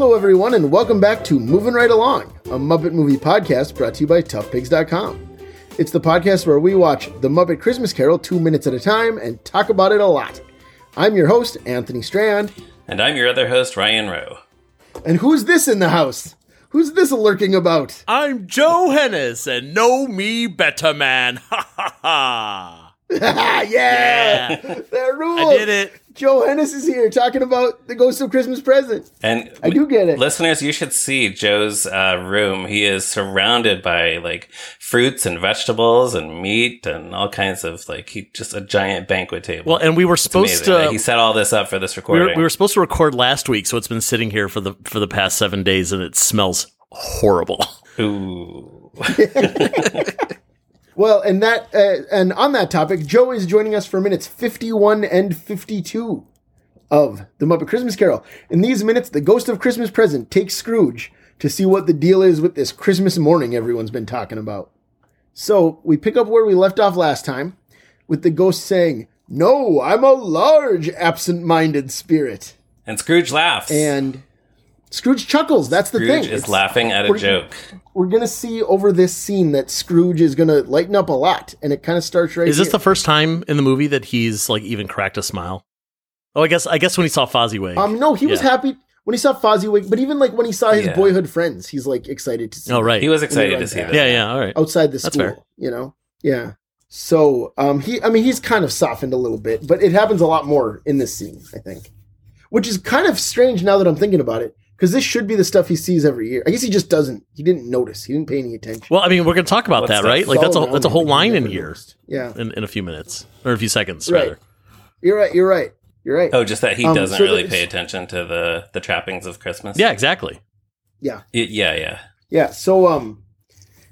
Hello, everyone, and welcome back to Moving Right Along, a Muppet movie podcast brought to you by ToughPigs.com. It's the podcast where we watch The Muppet Christmas Carol two minutes at a time and talk about it a lot. I'm your host, Anthony Strand. And I'm your other host, Ryan Rowe. And who's this in the house? Who's this lurking about? I'm Joe Hennes, and know me better, man. Ha ha ha. yeah, Yeah. that rules. I did it. Joe Hennes is here talking about the Ghost of Christmas Present. And I do get it. listeners, you should see Joe's uh, room. He is surrounded by like fruits and vegetables and meat and all kinds of like he just a giant banquet table. Well, and we were It's supposed amazing. to. he set all this up for this we recording. were, we were supposed to record last week, so it's been sitting here for the for the past seven days, and it smells horrible. Ooh. Well, and that uh, and on that topic, Joe is joining us for minutes 51 and 52 of The Muppet Christmas Carol. In these minutes, the Ghost of Christmas Present takes Scrooge to see what the deal is with this Christmas morning everyone's been talking about. So, we pick up where we left off last time with the ghost saying, "No, I'm a large absent-minded spirit." and Scrooge laughs. And Scrooge chuckles. That's the Scrooge thing. is It's- laughing at a we're- joke. We're gonna see over this scene that Scrooge is gonna lighten up a lot, and it kind of starts right. Is this here. the first time in the movie that he's like even cracked a smile? Oh, I guess I guess when he saw Fozzie Um, no, he was happy when he saw Fozziwig, but even like when he saw his Yeah. boyhood friends, he's like excited to see. Oh, them right. He was excited to see past. that. Yeah, yeah. All right. outside the That's school. fair. You know, yeah. So, um, he, I mean, he's kind of softened a little bit, but it happens a lot more in this scene, I think, which is kind of strange now that I'm thinking about it, because this should be the stuff he sees every year. I guess he just doesn't. He didn't notice. He didn't pay any attention. Well, I mean, we're going to talk about What's that, that? right? Like that's a that's a whole line in here noticed. Yeah, in, in a few minutes or a few seconds, Right. rather. you're right. You're right. You're right. Oh, just that he Um, doesn't so really pay attention to the the trappings of Christmas. Yeah, exactly. Yeah. Y- yeah, yeah. Yeah, so um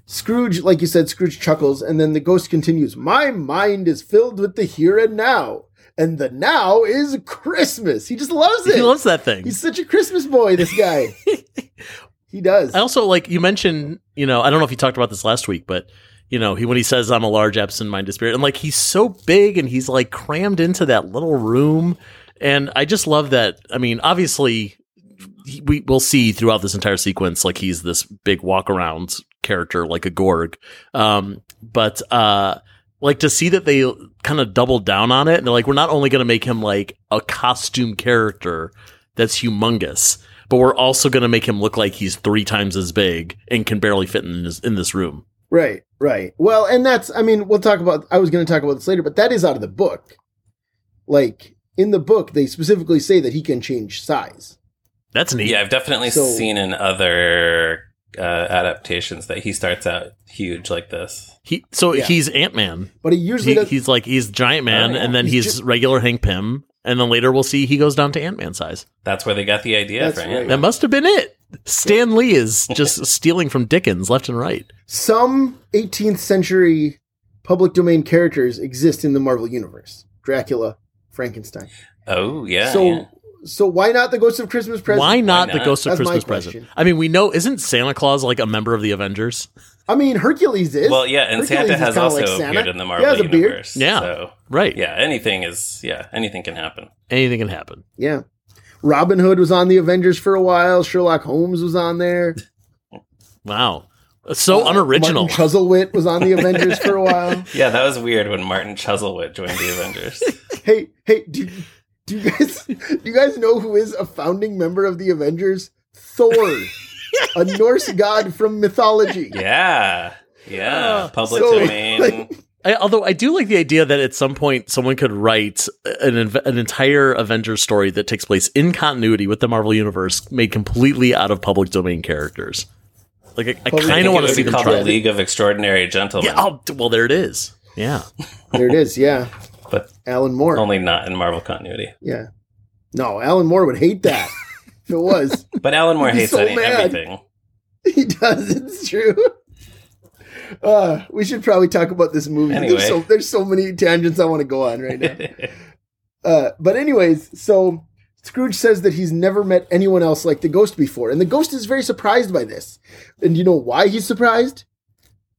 Scrooge, like you said, Scrooge chuckles, and then the ghost continues, My mind is filled with the here and now. And the now is Christmas. He just loves it. He loves that thing. He's such a Christmas boy, this guy. he does. I also like you mentioned, you know, I don't know if you talked about this last week, but you know, he when he says I'm a large absent-minded spirit, and like he's so big and he's like crammed into that little room, and I just love that. I mean, obviously, he- we will see throughout this entire sequence like he's this big walk around character like a gorg, um, but uh, like to see that they kind of doubled down on it, and they're like, we're not only going to make him like a costume character that's humongous but we're also going to make him look like he's three times as big and can barely fit in this in this room. right, right. Well, and that's, I mean, we'll talk about, I was going to talk about this later, but that is out of the book. Like, in the book, they specifically say that he can change size. That's neat. Yeah, I've definitely So- seen in other uh, adaptations that he starts out huge like this. He so Yeah. he's Ant Man. But he usually He, does. he's like he's giant man, Oh, and then He's he's, ju- regular Hank Pym, and then later we'll see he goes down to Ant Man size. That's where they got the idea That's for right. Ant-Man. That must have been it. Stan Lee is just stealing from Dickens left and right. some 18th century public domain characters exist in the Marvel universe. Dracula, Frankenstein. Oh yeah. so yeah. So why not the Ghost of Christmas Present? Why not, Why the? Ghost of That's Christmas. Present? I mean, we know isn't Santa Claus like a member of the Avengers? I mean, Hercules is. Well, yeah, and Hercules Santa has also like Santa. appeared in the He Marvel has a beard. universe. Yeah. So Right. yeah, anything is yeah, anything can happen. Anything can happen. Yeah. Robin Hood was on the Avengers for a while. Sherlock Holmes was on there. Wow. So Uh, unoriginal. Martin Chuzzlewit was on the Avengers for a while. Yeah, that was weird when Martin Chuzzlewit joined the Avengers. Hey, hey, do, do you guys do you guys know who is a founding member of the Avengers? Thor, a Norse god from mythology. Yeah. Yeah. Uh, public So, domain. like- I, although I do like the idea that at some point someone could write an an entire Avengers story that takes place in continuity with the Marvel universe, made completely out of public domain characters. Like I, I kind of want to see be them called try. the it. League of Extraordinary Gentlemen. Yeah. Oh, well, there it is. Yeah. There it is. Yeah, But Alan Moore. only not in Marvel continuity. Yeah. No, Alan Moore would hate that if it was. But Alan Moore hates so any, everything. he does. It's true. Uh, we should probably talk about this movie. Anyway. There's, so, there's so many tangents I want to go on right now. Uh, but anyways, so Scrooge says that he's never met anyone else like the ghost before, and the ghost is very surprised by this. And you know why he's surprised?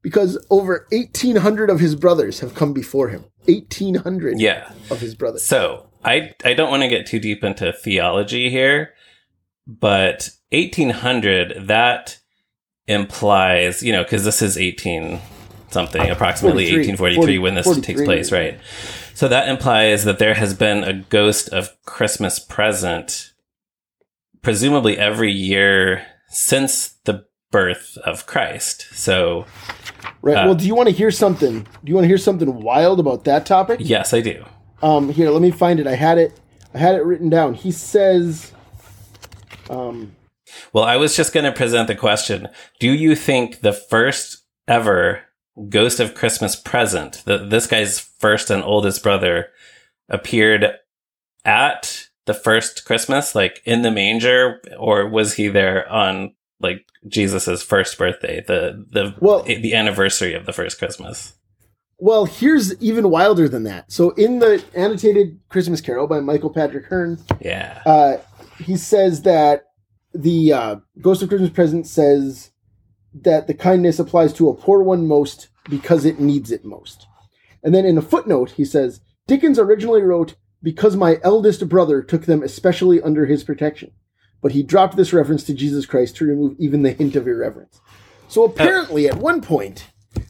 Because over 1,800 of his brothers have come before him. 1,800 yeah. of his brothers. So I I don't want to get too deep into theology here, but 1800, that implies, you know, because this is 18 something, approximately 43, 1843 when this 43. takes place, right? So that implies that there has been a ghost of Christmas present, presumably every year since the birth of Christ. So, Right. Uh, well, do you want to hear something? Do you want to hear something wild about that topic? yes, I do. Um, here, let me find it. I had it. I had it written down. He says, um, Well, I was just going to present the question Do you think the first ever Ghost of Christmas Present, the, this guy's first and oldest brother, appeared at the first Christmas, like in the manger, or was he there on like Jesus's first birthday, the the Well- the anniversary of the first Christmas? well, here's even wilder than that. So, in the annotated Christmas Carol by Michael Patrick Hearn, Yeah. uh, he says that the uh, Ghost of Christmas Present says that the kindness applies to a poor one most because it needs it most. And then in a footnote, he says Dickens originally wrote, Because my eldest brother took them especially under his protection. But he dropped this reference to Jesus Christ to remove even the hint of irreverence. So apparently, at one point,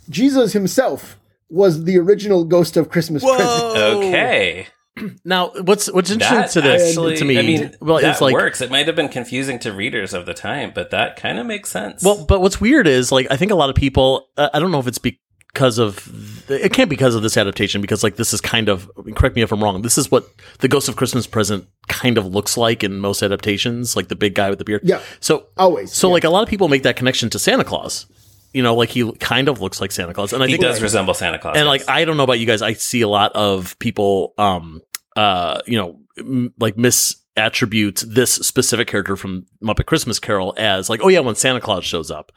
Jesus himself was the original Ghost of Christmas Present. Okay. Now, what's what's interesting That to this actually, to me? I mean, well, that it's like works. It might have been confusing to readers of the time, but that kind of makes sense. Well, but what's weird is like I think a lot of people. Uh, I don't know if it's because of it can't be because of this adaptation because like this is kind of correct me if I'm wrong. This is what the Ghost of Christmas Present kind of looks like in most adaptations, like the big guy with the beard. Yeah. So Always. so yeah. like a lot of people make that connection to Santa Claus. You know, like he kind of looks like Santa Claus, and I he think does resemble Santa Claus. and yes. like I don't know about you guys, I see a lot of people, um, uh, you know, m- like misattribute this specific character from Muppet Christmas Carol as like, oh yeah, when Santa Claus shows up,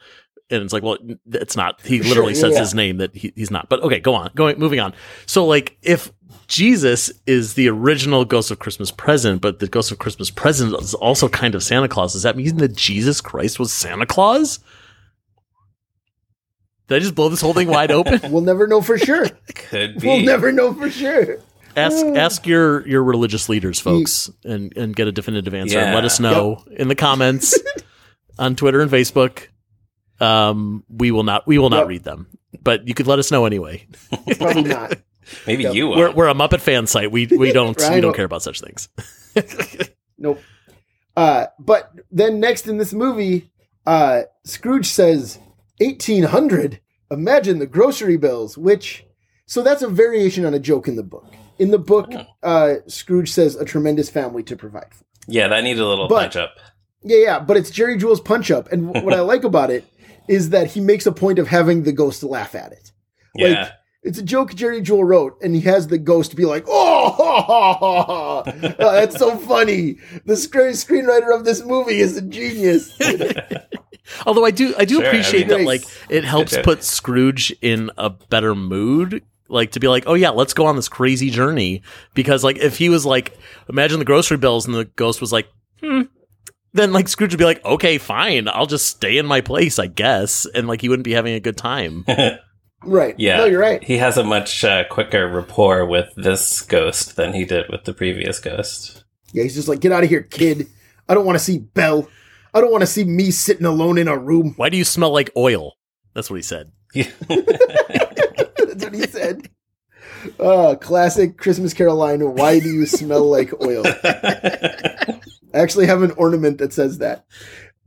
and it's like, well, it's not. He literally yeah, says yeah. his name that he, he's not. But okay, go on, going moving on. So like, if Jesus is the original Ghost of Christmas Present, but the Ghost of Christmas Present is also kind of Santa Claus. Does that mean that Jesus Christ was Santa Claus? Did I just blow this whole thing wide open? we'll never know for sure. could be. we'll never know for sure. ask hmm. ask your your religious leaders hmm. folks and and get a definitive answer and let us know in the comments on twitter and facebook um we will not we will not Yep. read them but you could let us know anyway Probably not. Maybe Yep. you will. we're, we're a muppet fan site we we don't Right, we don't care about such things Nope. Uh, but then next in this movie, uh, Scrooge says, 1800? Imagine the grocery bills, which. So that's a variation on a joke in the book. In the book, Oh. uh, Scrooge says a tremendous family to provide for. yeah, that needed a little But- punch up. Yeah, yeah, but it's Jerry Juhl's punch up. And what I like about it is that he makes a point of having the ghost laugh at it. Yeah. Like, it's a joke Jerry Juhl wrote, and he has the ghost be like, "Oh, ha, ha, ha, ha. Oh, that's so funny." The screen screenwriter of this movie is a genius. although i do i do Sure, I appreciate mean- that like it helps put scrooge in a better mood like to be like oh yeah let's go on this crazy journey because like if he was like imagine the grocery bills and the ghost was like hmm then like Scrooge would be like, okay, fine, I'll just stay in my place, I guess, and like he wouldn't be having a good time. right? yeah. No, you're right. He has a much uh, quicker rapport with this ghost than he did with the previous ghost. Yeah, he's just like, "Get out of here, kid. I don't want to see Belle. I don't want to see me sitting alone in a room." Why do you smell like oil? That's what he said. That's what he said. Uh, classic Christmas Carol line. Why do you smell like oil? I actually have an ornament that says that.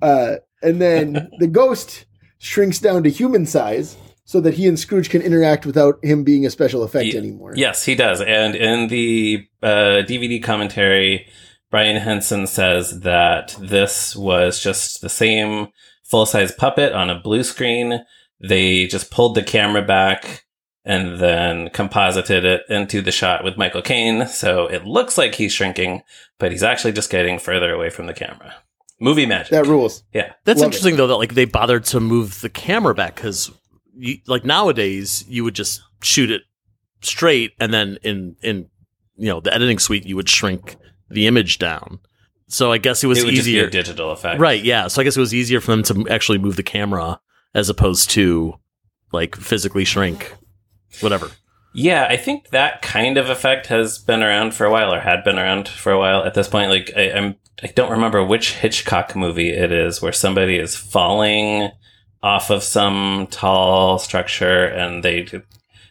Uh, and then the ghost shrinks down to human size so that he and Scrooge can interact without him being a special effect Yeah. anymore. yes, he does. And in the uh, DVD commentary, Brian Henson says that this was just the same full size puppet on a blue screen. They just pulled the camera back and then composited it into the shot with Michael Caine. So it looks like he's shrinking, but he's actually just getting further away from the camera. Movie magic. That rules. yeah. That's Love interesting though that like they bothered to move the camera back because like nowadays you would just shoot it straight and then in in you know the editing suite you would shrink the image down. So I guess it was it would easier. just be a digital effect. Right, yeah. So I guess it was easier for them to actually move the camera as opposed to like physically shrink whatever. Yeah, I think that kind of effect has been around for a while, or had been around for a while. At this point, like I, I'm I don't remember which Hitchcock movie it is where somebody is falling off of some tall structure and they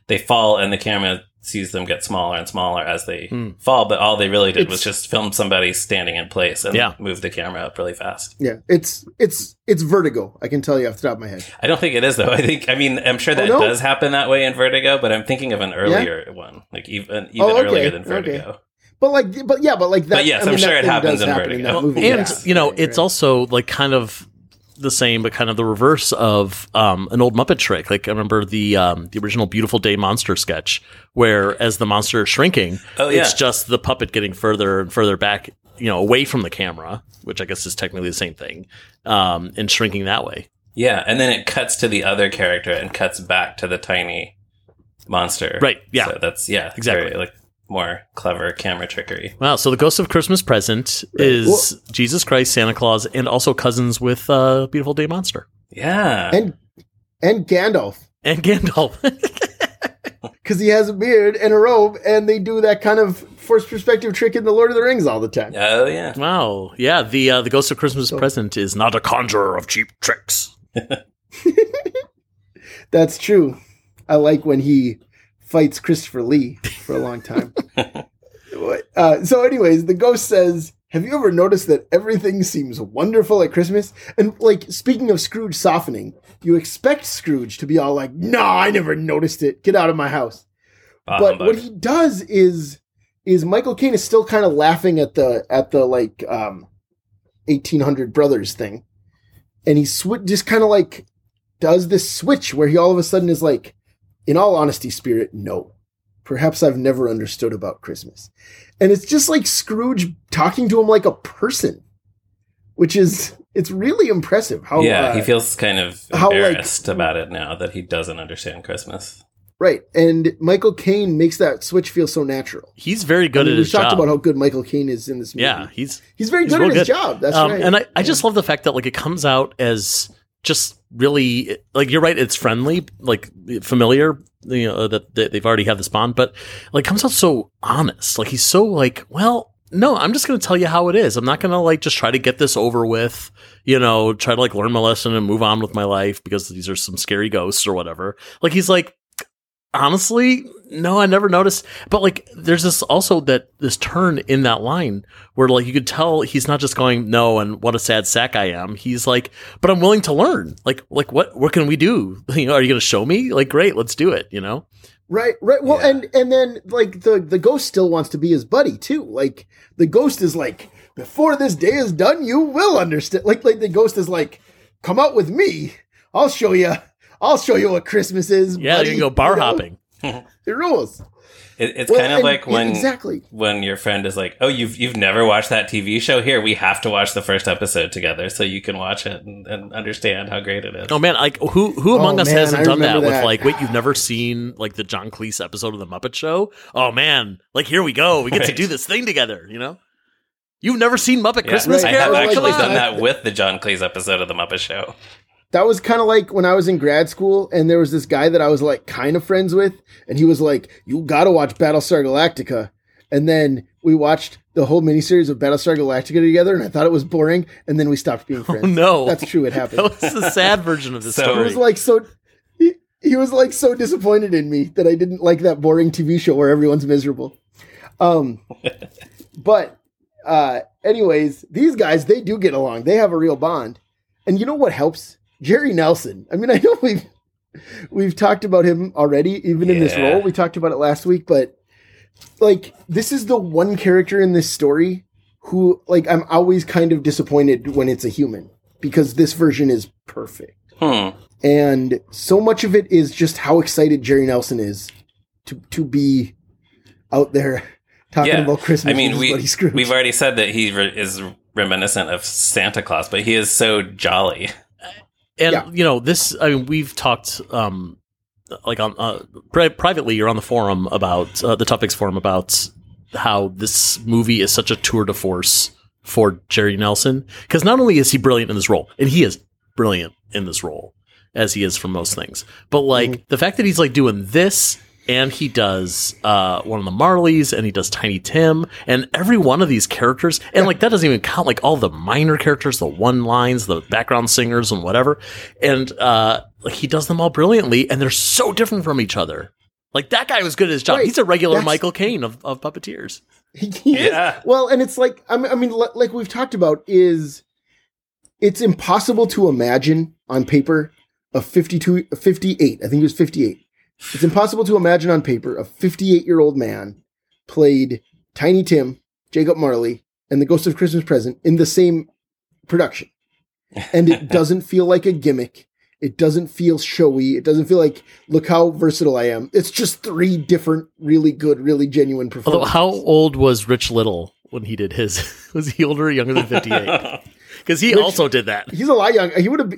they fall and the camera sees them get smaller and smaller as they Hmm. fall but all they really did was just film somebody standing in place and Yeah. move the camera up really fast Yeah, it's it's it's Vertigo. I can tell you off the top of my head. i don't think it is though i think i mean i'm sure that Oh, no? does happen that way in vertigo but i'm thinking of an earlier one like even even Oh, okay, earlier than okay. vertigo But like, but yeah, but like that. But yes, I mean, I'm sure it happens in happen Vertigo. that Well, movie. and yeah. you know it's right. also like kind of the same but kind of the reverse of um, an old muppet trick like i remember the um, the original beautiful day monster sketch where as the monster is shrinking Oh, yeah. it's just the puppet getting further and further back you know away from the camera which i guess is technically the same thing um, and shrinking that way yeah and then it cuts to the other character and cuts back to the tiny monster Right, yeah. so that's yeah Exactly. very, like more clever camera trickery wow so the ghost of christmas present is jesus christ santa claus and also cousins with uh, beautiful day monster yeah and and Gandalf and gandalf because he has a beard and a robe, and they do that kind of forced perspective trick in the Lord of the Rings all the time. oh yeah Wow. Yeah. The uh, the Ghost of Christmas So- Present is not a conjurer of cheap tricks. That's true. I like when he fights Christopher Lee for a long time. uh, so, anyways, the ghost says, "Have you ever noticed that everything seems wonderful at Christmas?" And like speaking of Scrooge softening, you expect Scrooge to be all like, "No, I never noticed it. Get out of my house." But humbug. what he does is is Michael Caine is still kind of laughing at the at the like um 1800 brothers thing. And he sw- just kind of like does this switch where he all of a sudden is like in all honesty spirit no. Perhaps I've never understood about Christmas. And it's just like Scrooge talking to him like a person, which is it's really impressive how yeah, uh, he feels kind of how, like- embarrassed about it now that he doesn't understand Christmas. right. And Michael Caine makes that switch feel so natural. He's very good I mean, at we've his talked about how good Michael Caine is in this movie. yeah, he's He's very He's good real at his job. That's um, right. and I, I just love the fact that like it comes out as just really like you're right. It's friendly, like familiar. You know uh, that, that they've already had this bond, but like comes out so honest. Like he's so like, well, no, I'm just going to tell you how it is. I'm not going to like just try to get this over with. You know, try to like learn my lesson and move on with my life because these are some scary ghosts or whatever. Like he's like, honestly, no, I never noticed. But like, there's this also that this turn in that line where like you could tell he's not just going no and what a sad sack I am. He's like, but I'm willing to learn. Like, like what what can we do? You know, are you going to show me? Like, great, let's do it. You know, right, right. Well, Yeah. and and then like the the ghost still wants to be his buddy too. Like the ghost is like, before this day is done, you will understand. Like like the ghost is like, come out with me. I'll show you. I'll show you what Christmas is. yeah, buddy." you can go bar You know? hopping. It rules. It, it's Well, kind of like when exactly. when your friend is like, "Oh, you've you've never watched that TV show? Here, we have to watch the first episode together so you can watch it and, and understand how great it is." Oh man, like who who oh, among Oh, us man, hasn't I done that, remember with like wait you've never seen like the John Cleese episode of the Muppet Show? Oh man, like here we go, we get to do this thing together. You know, you've never seen Muppet Yeah, Christmas I have Carol? Like actually done that with the John Cleese episode of the Muppet Show. That was kind of like when I was in grad school, and there was this guy that I was like kind of friends with, and he was like, "You got to watch Battlestar Galactica," and then we watched the whole miniseries of Battlestar Galactica together, and I thought it was boring, and then we stopped being friends. Oh, no. that's true. It happened. That was the sad version of the So- he story. was like so. He, he was like so disappointed in me that I didn't like that boring TV show where everyone's miserable. Um, but uh, anyways, these guys they do get along. They have a real bond, and you know what helps? Jerry Nelson. I mean, I know we've we've talked about him already, even in this role. We talked about it last week, but like this is the one character in this story who like I'm always kind of disappointed when it's a human because this version is perfect Hmm. and so much of it is just how excited Jerry Nelson is to to be out there talking Yeah. about Christmas. I mean, we, we've already said that he re- is reminiscent of Santa Claus, but he is so jolly. And Yeah. you know this i mean we've talked um like on uh, pri- privately or on the forum about uh, the topics forum about how this movie is such a tour de force for jerry nelson because not only is he brilliant in this role and he is brilliant in this role as he is for most things but like Mm-hmm. the fact that he's like doing this and he does uh, one of the Marleys, and he does Tiny Tim, and every one of these characters, and like that doesn't even count like all the minor characters, the one lines, the background singers, and whatever. And uh, like he does them all brilliantly, and they're so different from each other. Like that guy was good at his job. Right. He's a regular That's- Michael Caine of, of puppeteers. He is. Yeah. Well, and it's like I mean, I mean, like we've talked about, is it's impossible to imagine on paper a 52, a 58. I think it was 58. It's impossible to imagine on paper a 58 year old man played Tiny Tim, Jacob Marley, and The Ghost of Christmas Present in the same production, and it doesn't feel like a gimmick. It doesn't feel showy. It doesn't feel like look how versatile I am. It's just three different, really good, really genuine Although, performances. how old was Rich Little when he did his? was he older or younger than 58? Because he Rich- also did that. He's a lot younger. He would have.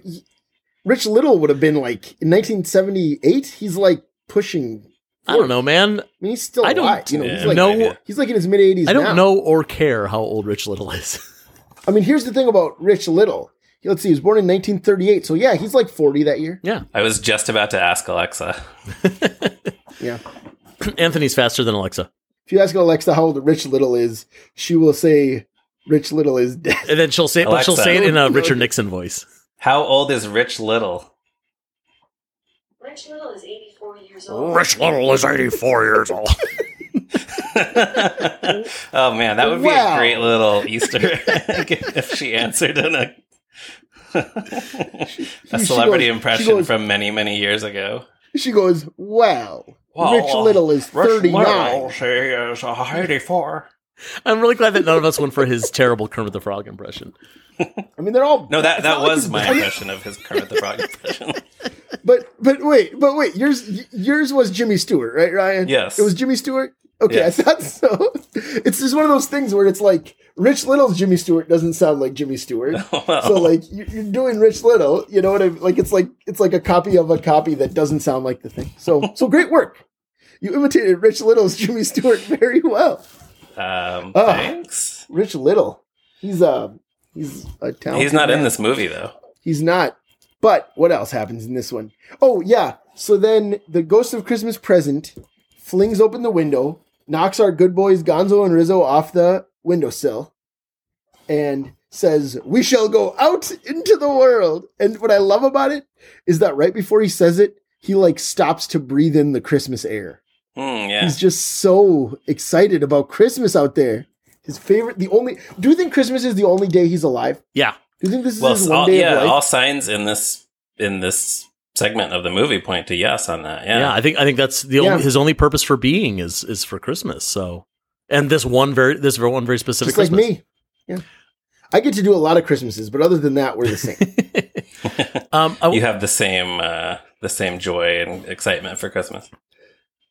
Been, Rich Little would have been like in 1978. He's like pushing. I don't know, man. I mean, he's still I don't alive. You know, he's like know- he's like in his mid 80s. I don't now. know or care how old Rich Little is. I mean, here's the thing about Rich Little. Let's see, he was born in 1938. So yeah, he's like 40 that year. yeah. I was just about to ask Alexa. Yeah. Anthony's faster than Alexa. If you ask Alexa how old Rich Little is, she will say Rich Little is dead. And then she'll say but she'll say it in a Richard Nixon voice. How old is Rich Little? Rich Little is 84 years old. Rich Little is 84 years old. oh man, that would be Wow. a great little Easter egg if she answered in a a celebrity goes- impression goes- from many many years ago. She goes, "Wow, Well, Rich Little is 39." she is eighty-four. I'm really glad that none of us went for his terrible Kermit the Frog impression. I mean, they're all No, that that not like was my I impression of his Kermit the Frog impression. But but wait, but wait, yours yours was Jimmy Stewart, right, Ryan? Yes. It was Jimmy Stewart? Okay, Yes. I thought so. It's just one of those things where it's like Rich Little's Jimmy Stewart doesn't sound like Jimmy Stewart. Oh, well, So like you're doing Rich Little, you know what I mean? Like it's like it's like a copy of a copy that doesn't sound like the thing. So so great work. You imitated Rich Little's Jimmy Stewart very well. Um, Oh. thanks. Rich Little. He's uh he's a talented He's not in this movie though. He's not. But what else happens in this one? Oh, yeah. So then the Ghost of Christmas Present flings open the window, knocks our good boys Gonzo and Rizzo off the windowsill, and says, We shall go out into the world. And what I love about it is that right before he says it, he like stops to breathe in the Christmas air. Hmm, yeah. He's just so excited about Christmas out there. His favorite, the only. Do you think Christmas is the only day he's alive? Yeah. Do you think this is Well, his s- one all, day yeah, of life? all signs in this in this segment of the movie point to yes on that. Yeah, Yeah. I think I think that's the Yeah. only his only purpose for being is is for Christmas. So, and this one very this very one very specific just like Christmas. me. Yeah, I get to do a lot of Christmases, but other than that, we're the same. um, I, you have the same uh, the same joy and excitement for Christmas.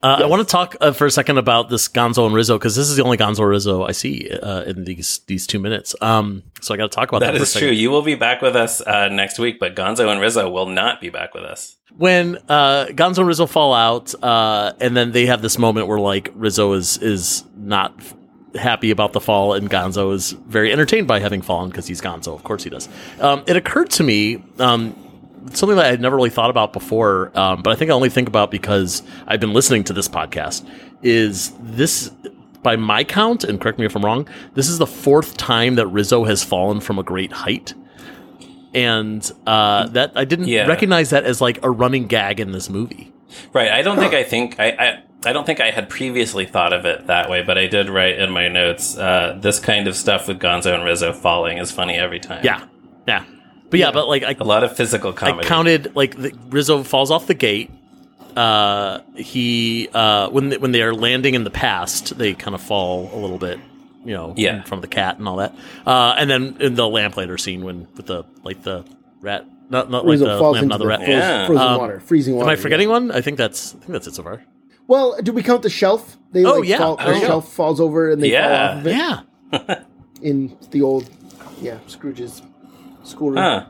Uh, I want to talk uh, for a second about this Gonzo and Rizzo because this is the only Gonzo Rizzo I see uh, in these these two minutes. Um, so I got to talk about that. That for a is true. You will be back with us uh, next week, but Gonzo and Rizzo will not be back with us. when uh, Gonzo and Rizzo fall out, uh, and then they have this moment where like Rizzo is is not happy about the fall, and Gonzo is very entertained by having fallen because he's Gonzo. Of course, he does. Um, it occurred to me. Um, Something that I had never really thought about before, um, but I think I only think about because I've been listening to this podcast. Is this, by my count, and correct me if I'm wrong, this is the fourth time that Rizzo has fallen from a great height and uh, that I didn't Yeah. recognize that as like a running gag in this movie. Right. I don't think I think I, I I don't think I had previously thought of it that way, but I did write in my notes uh, this kind of stuff with Gonzo and Rizzo falling is funny every time. Yeah, yeah, but yeah, but like I, A lot of physical comedy. I counted like the, Rizzo falls off the gate. Uh, he uh, when they, when they are landing in the past, they kind of fall a little bit, you know, Yeah. in front of the cat and all that. Uh, and then in the lamplighter scene when with the like the rat, not not like the falls lamp, into not the the rat. frozen, Yeah. frozen Um, water, freezing water. Am I yeah. forgetting one? I think that's I think that's it so far. Well, do we count the shelf? They Oh, like yeah. fall, the shelf falls over and they fall Yeah. off of it Yeah, in the old, yeah, Scrooge's schoolroom. Huh.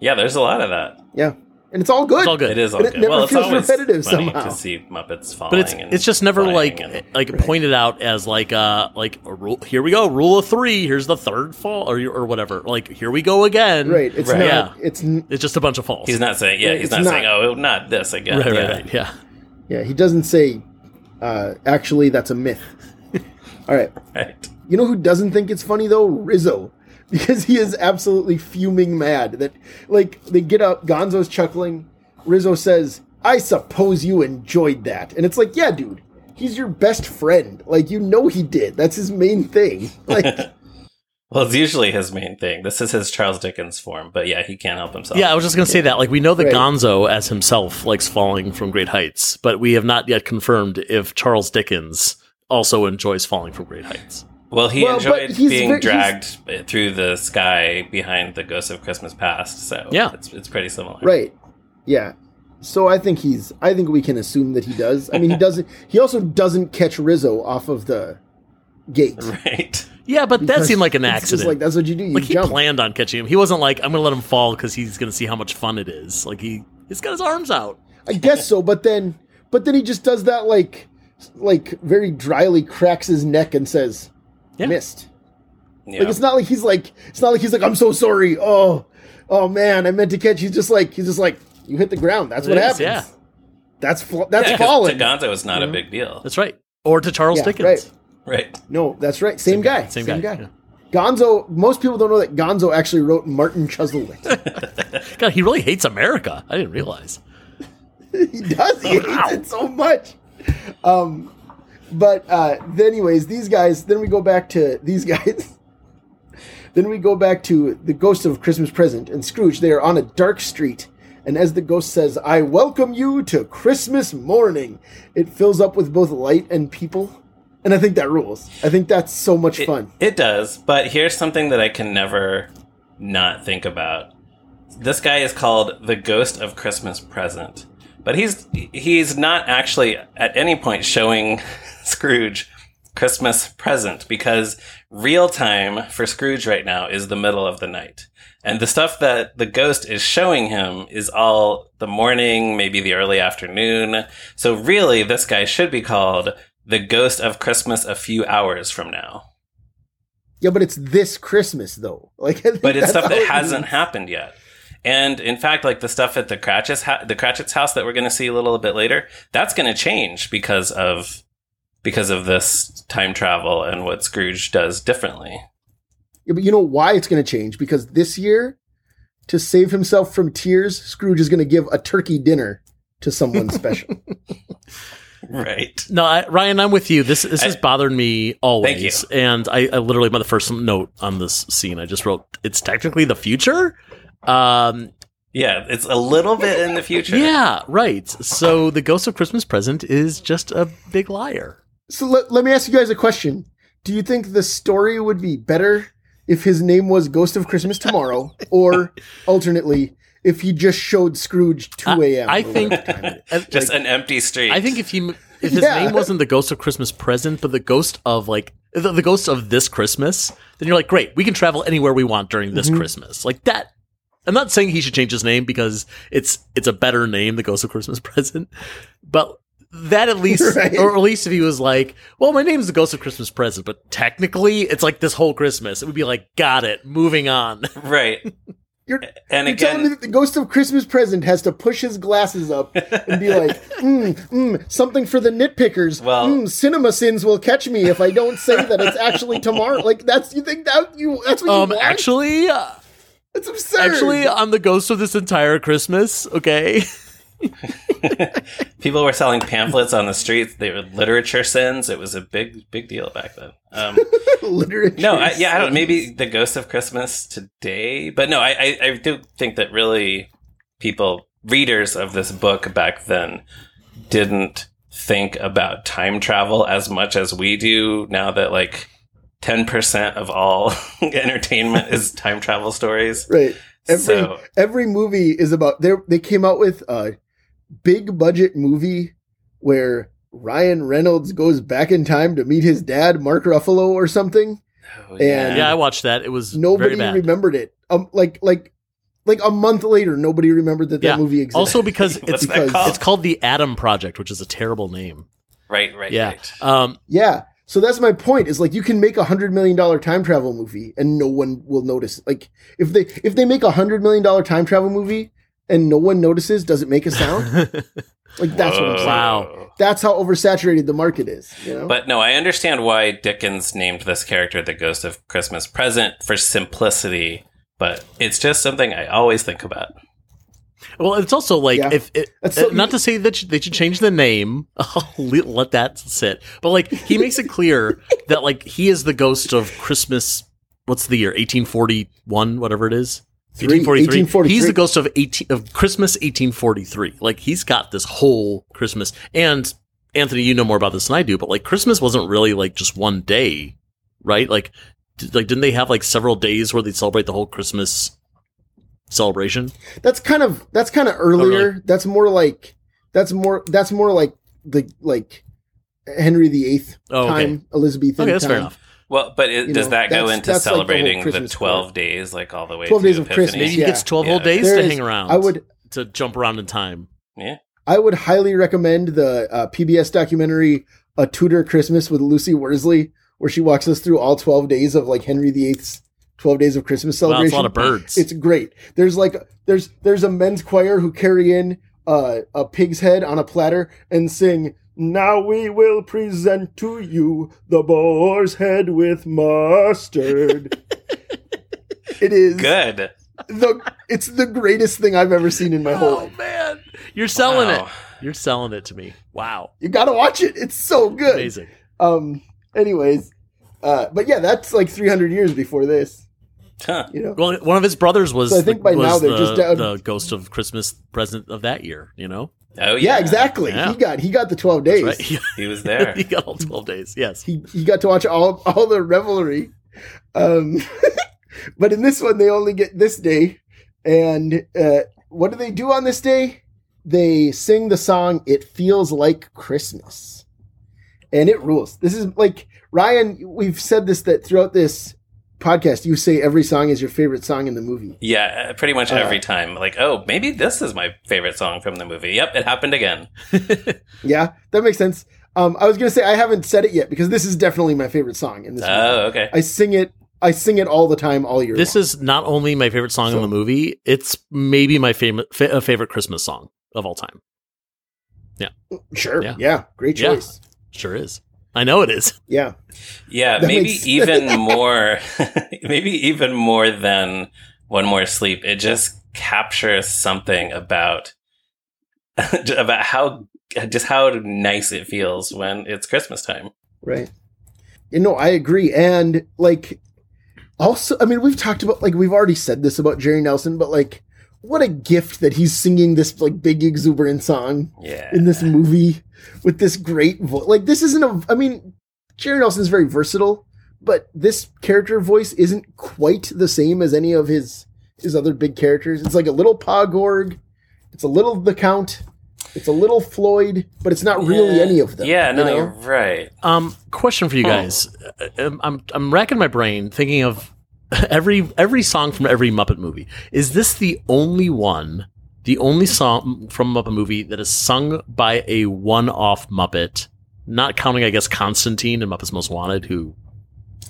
Yeah, there's a lot of that. Yeah, and it's all good. it's all good. It is all And it good. never well, feels always repetitive somehow. to see Muppets falling. but it's and it's just never like and- like Right. pointed out as like uh like a rule here we go rule of three here's the third fall or or whatever like here we go again Right. It's Right. not. Yeah. It's n- it's just a bunch of falls He's not saying, yeah, Right, he's not, not- saying, oh, not this again. right right yeah. right yeah yeah. He doesn't say Uh, actually, that's a myth. All right. Right. You know who doesn't think it's funny though? Rizzo. Because he is absolutely fuming mad that like they get up, Gonzo's chuckling, Rizzo says, I suppose you enjoyed that. And it's like, yeah, dude, he's your best friend. Like you know he did. That's his main thing. Like Well, it's usually his main thing. This is his Charles Dickens form, but yeah, he can't help himself. Yeah, I was just gonna say that. Like we know that Right. Gonzo as himself likes falling from great heights, but we have not yet confirmed if Charles Dickens also enjoys falling from great heights. Well, he Well, enjoyed being very- dragged through the sky behind the Ghost of Christmas Past. So Yeah. it's it's pretty similar. Right. Yeah. So I think he's I think we can assume that he does. I mean he doesn't he also doesn't catch Rizzo off of the gate. Right. Yeah, but that seemed like an it's accident. like that's what you do. You like he planned on catching him. He wasn't like I'm gonna let him fall because he's gonna see how much fun it is. Like he he's got his arms out. I guess so, but then but then he just does that like like very dryly cracks his neck and says Yeah. missed. Yeah. Like it's not like he's like it's not like he's like I'm so sorry. Oh, oh man, I meant to catch. He's just like he's just like you hit the ground. That's It what is, happens. yeah. That's fl- that's yeah, 'cause falling. To Gonzo is not You a big deal. That's right. Or to Charles Yeah, Dickens. right. Right. No, that's right. Same, guy. Same, guy. yeah. Gonzo. Most people don't know that Gonzo actually wrote Martin Chuzzlewit. God, he really hates America. I didn't realize. he does. He hates it so much. Um, but uh, anyways, these guys. Then we go back to these guys. then we go back to the ghost of Christmas Present and Scrooge. They are on a dark street, and as the ghost says, "I welcome you to Christmas morning," it fills up with both light and people. And I think that rules. I think that's so much It, fun. it does, but here's something that I can never not think about. This guy is called the Ghost of Christmas Present, but he's he's not actually at any point showing Scrooge Christmas present because real time for Scrooge right now is the middle of the night. And the stuff that the ghost is showing him is all the morning, maybe the early afternoon. So really, this guy should be called the ghost of Christmas a few hours from now. Yeah, but it's this Christmas though. Like, but it's stuff that it hasn't means. happened yet. And in fact, like the stuff at the Cratchit's, ha- the Cratchit's house that we're going to see a little bit later, that's going to change because of because of this time travel and what Scrooge does differently. Yeah, but you know why it's going to change? Because this year, to save himself from tears, Scrooge is going to give a turkey dinner to someone special. Right. No, I, Ryan, I'm with you. This this has bothered me always, Thank and I, I literally my the first note on this scene I just wrote it's technically the future. Um, Yeah, it's a little bit in the future. yeah, right. So the Ghost of Christmas Present is just a big liar. So let, let me ask you guys a question. Do you think the story would be better if his name was Ghost of Christmas Tomorrow, or alternately, if he just showed Scrooge 2 a.m.? I or think time it is? uh, Just like, an empty street. I think if he if his Yeah. name wasn't the Ghost of Christmas Present, but the Ghost of like the, the Ghost of this Christmas, then you're like, great, we can travel anywhere we want during Mm-hmm. this Christmas. Like that. I'm not saying he should change his name because it's it's a better name, the Ghost of Christmas Present, but that at least, Right. or at least if he was like, well, my name's the Ghost of Christmas Present, but technically it's like this whole Christmas, it would be like, got it, moving on. right. You're, And you're telling me that the Ghost of Christmas Present has to push his glasses up and be like, mm, mm, something for the nitpickers. Well- mm, cinema sins will catch me if I don't say that it's actually tomorrow. Like that's you think that you that's what you Um, want? actually, uh, it's absurd. actually, I'm the ghost of this entire Christmas. Okay. people were selling pamphlets on the streets. They were literature sins. It was a big, big deal back then. Um, literature. No, I, yeah, I don't. Maybe the Ghost of Christmas today, but no, I, I, I do think that really people, readers of this book back then, didn't think about time travel as much as we do now. That like ten percent of all entertainment is time travel stories. right. Every So- every movie is about they they came out with a big budget movie where Ryan Reynolds goes back in time to meet his dad, Mark Ruffalo, or something. Oh, And- Yeah, I watched that. It was nobody very bad. remembered it. Um, like like like a month later, nobody remembered that that Yeah. movie existed. Also because it's that called? it's called the Adam Project, which is a terrible name. right, right, Yeah. right. Um, yeah. So that's my point. Is like you can make a hundred million dollar time travel movie and no one will notice. Like if they if they make a hundred million dollar time travel movie and no one notices, does it make a sound? like that's what I'm saying. Wow. That's how oversaturated the market is. You know. But no, I understand why Dickens named this character the Ghost of Christmas Present for simplicity, but it's just something I always think about. Well, it's also like Yeah. if it, so- uh, not to say that they should change the name. I'll let that sit. But like he makes it clear that like he is the ghost of Christmas. What's the year? 1841, whatever it is. Three- 1843. He's the ghost of 18 of Christmas 1843. Like he's got this whole Christmas. And Anthony, you know more about this than I do, but like Christmas wasn't really like just one day, right? Like did, like didn't they have like several days where they celebrate the whole Christmas celebration? That's kind of that's kind of earlier. Oh, really? That's more like that's more that's more like the like Henry VIII Oh, okay. time, Elizabethan Okay, that's time. fair enough. Well, but it, does know, that go into that's like the celebrating the, 12 part. days, like all the way 12 to days of Epiphany? Christmas, Maybe he Yeah. gets 12 whole days There to is- hang around. I would to jump around in time. Yeah. I would highly recommend the uh, PBS documentary "A Tudor Christmas" with Lucy Worsley, where she walks us through all twelve days of like Henry VIII's twelve days of Christmas Wow, celebration. that's a lot of birds. It's great. There's like there's there's a men's choir who carry in uh, a pig's head on a platter and sing. Now we will present to you the boar's head with mustard. it is Good. the it's the greatest thing I've ever seen in my whole life. oh life. man, you're selling Wow. it. You're selling it to me. Wow, You gotta watch it. It's so good. amazing. Um. Anyways, uh, but yeah, that's like 300 years before this. Huh. You know. Well, one of his brothers was So I think the, by was now they're the, just down- the ghost of Christmas present of that year. You know, Oh, Yeah, yeah. exactly. Yeah. He got he got the 12 days. right? He, He was there. he got all twelve days. Yes. He he got to watch all all the revelry. Um. but in this one, they only get this day. And uh, what do they do on this day? They sing the song "It Feels Like Christmas," and it rules. This is like Ryan. We've said this that throughout this podcast, you say every song is your favorite song in the movie. Yeah, uh, pretty much Uh, every time. Like, oh, maybe this is my favorite song from the movie. Yep, it happened again. Yeah, that makes sense. Um, I was gonna say I haven't said it yet because this is definitely my favorite song in this. movie. Oh, okay. I sing it. I sing it all the time, all year. This long. is not only my favorite song in the movie; it's maybe my favorite fa- uh, favorite Christmas song of all time. Yeah. Sure. Yeah. Yeah. great Yeah. choice. Sure is. I know it is. Yeah, Yeah, That maybe makes- even more, maybe even more than One More Sleep. It just captures something about about how just how nice it feels when it's Christmas time. right. You know, I agree, and like, also, I mean, we've talked about like we've already said this about Jerry Nelson, but like, what a gift that he's singing this like big exuberant song Yeah, in this movie with this great voice. Like, this isn't a. I mean, Jerry Nelson's very versatile, but this character voice isn't quite the same as any of his his other big characters. It's like a little Pa Gorg, it's a little the Count, it's a little Floyd, but it's not really Yeah. any of them. Yeah, no, you know? you're right. Um, question for you guys. Uh, I'm, I'm I'm racking my brain thinking of every every song from every Muppet movie. Is this the only one, the only song from a Muppet movie that is sung by a one-off Muppet? Not counting, I guess, Constantine and Muppets Most Wanted, who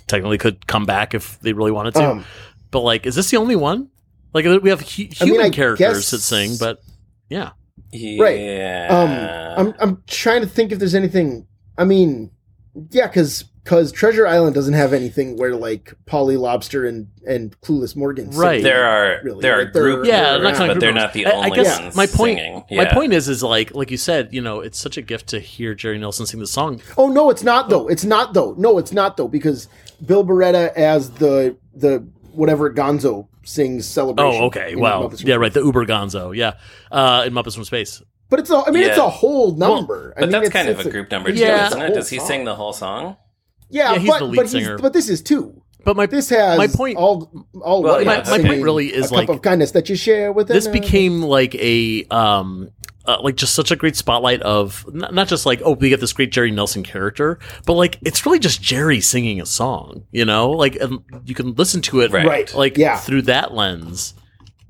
technically could come back if they really wanted to. Um, but like, is this the only one? Like, we have hu- I mean, human I characters guess- that sing, but yeah, Yeah. Um, I'm I'm trying to think if there's anything. I mean, yeah, because because Treasure Island doesn't have anything where like Polly Lobster and and Clueless Morgan. sing. Right. there are Really, there are like, they're- group Yeah, they're not kind of but they're not the members. I- I only guess ones my point- singing. My point is, is like, like you said, you know, it's such a gift to hear Jerry Nelson sing the song. Oh no, it's not though. It's not though. No, it's not though because Bill Barretta as the the whatever Gonzo sings celebration. Oh, okay. in Well, Muppets yeah, right. The Uber Gonzo. Yeah. Uh, in Muppets from Space. But it's a. I mean, it's a whole number. I But mean, that's it's- kind of a group number too, Yeah. isn't it? Does he whole sing the whole song? Yeah, Yeah, he's but the lead but singer. but this is two. But my This has My point- all all Well, yeah, my- my point really is, a like, cup of kindness that you share with this another. became like a um uh, like just such a great spotlight of not, not just like oh we get this great Jerry Nelson character but like it's really just Jerry singing a song you know like um, you can listen to it Right. right. like yeah, through that lens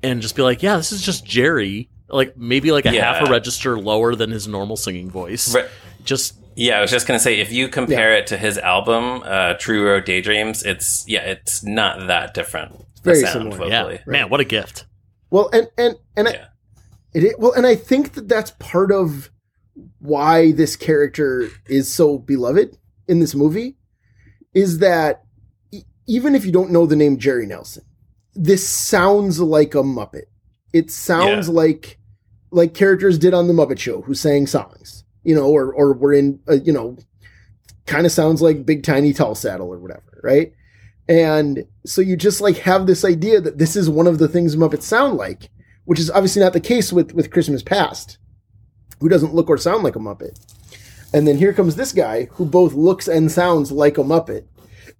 and just be like yeah this is just Jerry like maybe like a half a register lower than his normal singing voice Right. just Yeah, I was just gonna say if you compare it to his album, uh, Truro Daydreams, it's yeah, it's not that different. the Very sound similar, yeah vocally. man what a gift Well, and and and Yeah. It i- well, and I think that that's part of why this character is so beloved in this movie is that e- even if you don't know the name Jerry Nelson, this sounds like a Muppet. It sounds like like characters did on the Muppet Show who sang songs, you know, or or we're in, uh, you know, kind of sounds like Big Tiny Tall Saddle or whatever, right? And so you just like have this idea that this is one of the things Muppets sound like, which is obviously not the case with with Christmas Past, who doesn't look or sound like a Muppet. And then here comes this guy who both looks and sounds like a Muppet.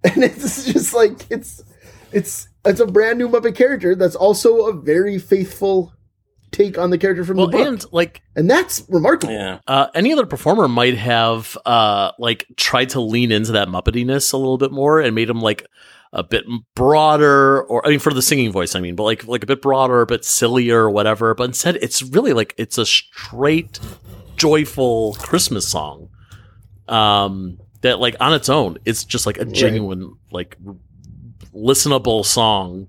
And it's just like it's it's it's a brand new Muppet character that's also a very faithful take on the character from Well, the book. and like And that's remarkable. Yeah. uh, any other performer might have uh like tried to lean into that muppetiness a little bit more and made him like a bit broader or I mean for the singing voice I mean but like like a bit broader a bit sillier or whatever but instead it's really like it's a straight joyful Christmas song um that like on its own it's just like a genuine like listenable song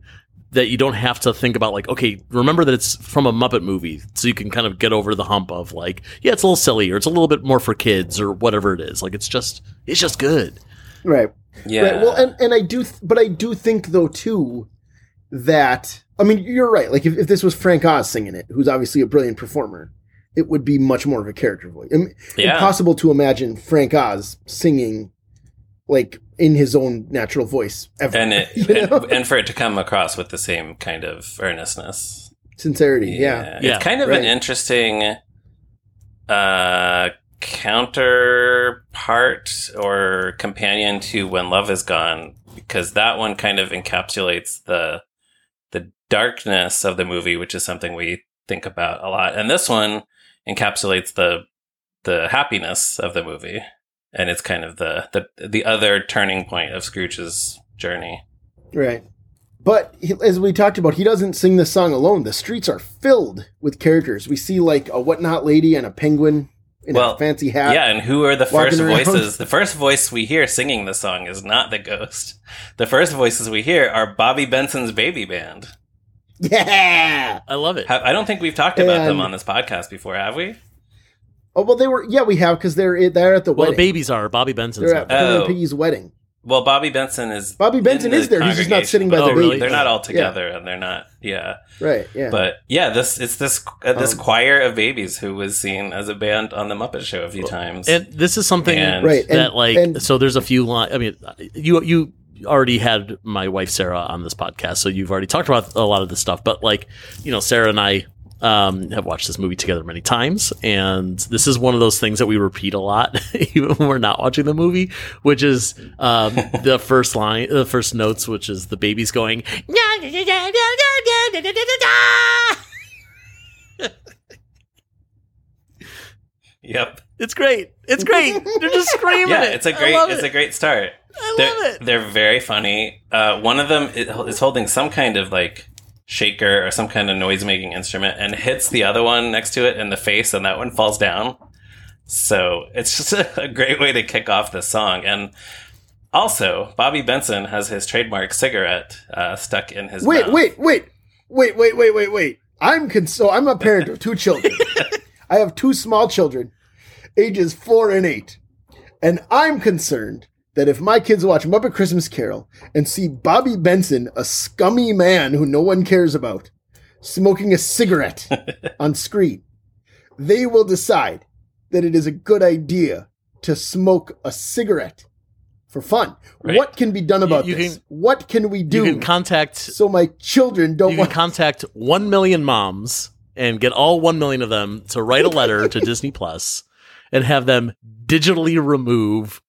that you don't have to think about like okay remember that it's from a muppet movie so you can kind of get over the hump of like yeah it's a little silly or it's a little bit more for kids or whatever it is like it's just it's just good Right. Yeah. Right. Well, and, and I do, th- but I do think though too that I mean you're right. Like if, if this was Frank Oz singing it, who's obviously a brilliant performer, it would be much more of a character voice. Im- Yeah. Impossible to imagine Frank Oz singing like in his own natural voice ever. and it You know? and, and for it to come across with the same kind of earnestness. Sincerity. Yeah. Yeah, It's kind of right. an interesting uh counterpart or companion to When Love Is Gone because that one kind of encapsulates the the darkness of the movie, which is something we think about a lot. And this one encapsulates the the happiness of the movie. And it's kind of the the the other turning point of Scrooge's journey. Right. But he, as we talked about, he doesn't sing this song alone. The streets are filled with characters. We see like a whatnot lady and a penguin in Well, a fancy hat. Yeah, and who are the first around. voices? The first voice we hear singing the song is not the ghost. The first voices we hear are Bobby Benson's baby band. Yeah. i love it I don't think we've talked about them on this podcast before, have we? Oh well, they were. Yeah, we have because they're they're at the wedding. well the babies are bobby benson's they're at there. Fiddler Oh. and Piggy's wedding. Well, Bobby Benson is. Bobby Benson in is there. He's just not sitting by but Oh, the really? baby. They're not all Yeah. together, and they're not. Yeah, Right. Yeah. but yeah, this it's this uh, this Um, choir of babies who was seen as a band on the Muppet Show a few times. and this is something And- right. that And, like and so there's a few lines i mean you you already had my wife sarah on this podcast so you've already talked about a lot of this stuff but like you know sarah and i um, have watched this movie together many times and this is one of those things that we repeat a lot even when we're not watching the movie which is um, the first line the first notes which is the baby's going yep. it's great it's great they're just screaming yeah, it's a great it's it. a great start. I they're, love it They're very funny. Uh, one of them is holding some kind of like shaker or some kind of noise making instrument and hits the other one next to it in the face, and that one falls down. So it's just a, a great way to kick off the song. And also, Bobby Benson has his trademark cigarette uh, stuck in his wait, mouth. wait, wait, wait, wait, wait, wait, wait. I'm con- so I'm a parent of two children. I have two small children, ages four and eight, and I'm concerned that if my kids watch Muppet Christmas Carol and see Bobby Benson, a scummy man who no one cares about, smoking a cigarette on screen, they will decide that it is a good idea to smoke a cigarette for fun. Right. What can be done about you this? can- what can we do you can contact so my children don't you want can contact 1 million moms and get all 1 million of them to write a letter to Disney Plus and have them digitally remove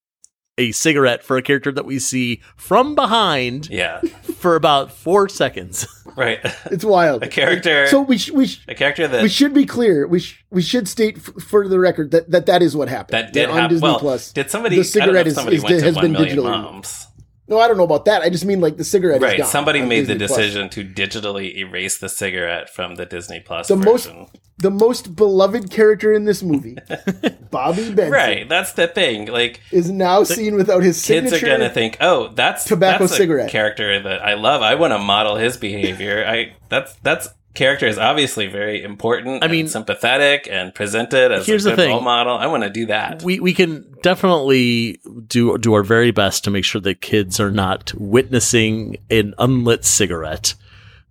a cigarette for a character that we see from behind Yeah, for about 4 seconds. right. It's wild. A character- So we sh- we sh- a character that we should be clear. We sh- we should state f- for the record that, that that is what happened. that did on happen. Disney Well, Plus. did somebody? the I don't know cigarette if is- somebody is- went to has one been million digitally moms. No, I don't know about that. I just mean like the cigarette. is Right. Somebody made the Disney Plus. decision to digitally erase the cigarette from the Disney Plus The most- version. The most beloved character in this movie, Bobby Benson, right. That's the thing. Like is now seen without his kids signature. are gonna think, oh, that's tobacco that's a cigarette. character that I love. I want to model his behavior. I that's that's character is obviously very important. I and mean- sympathetic and presented as Here's a the good thing. role model. I want to do that. we we can definitely do do our very best to make sure that kids are not witnessing an unlit cigarette.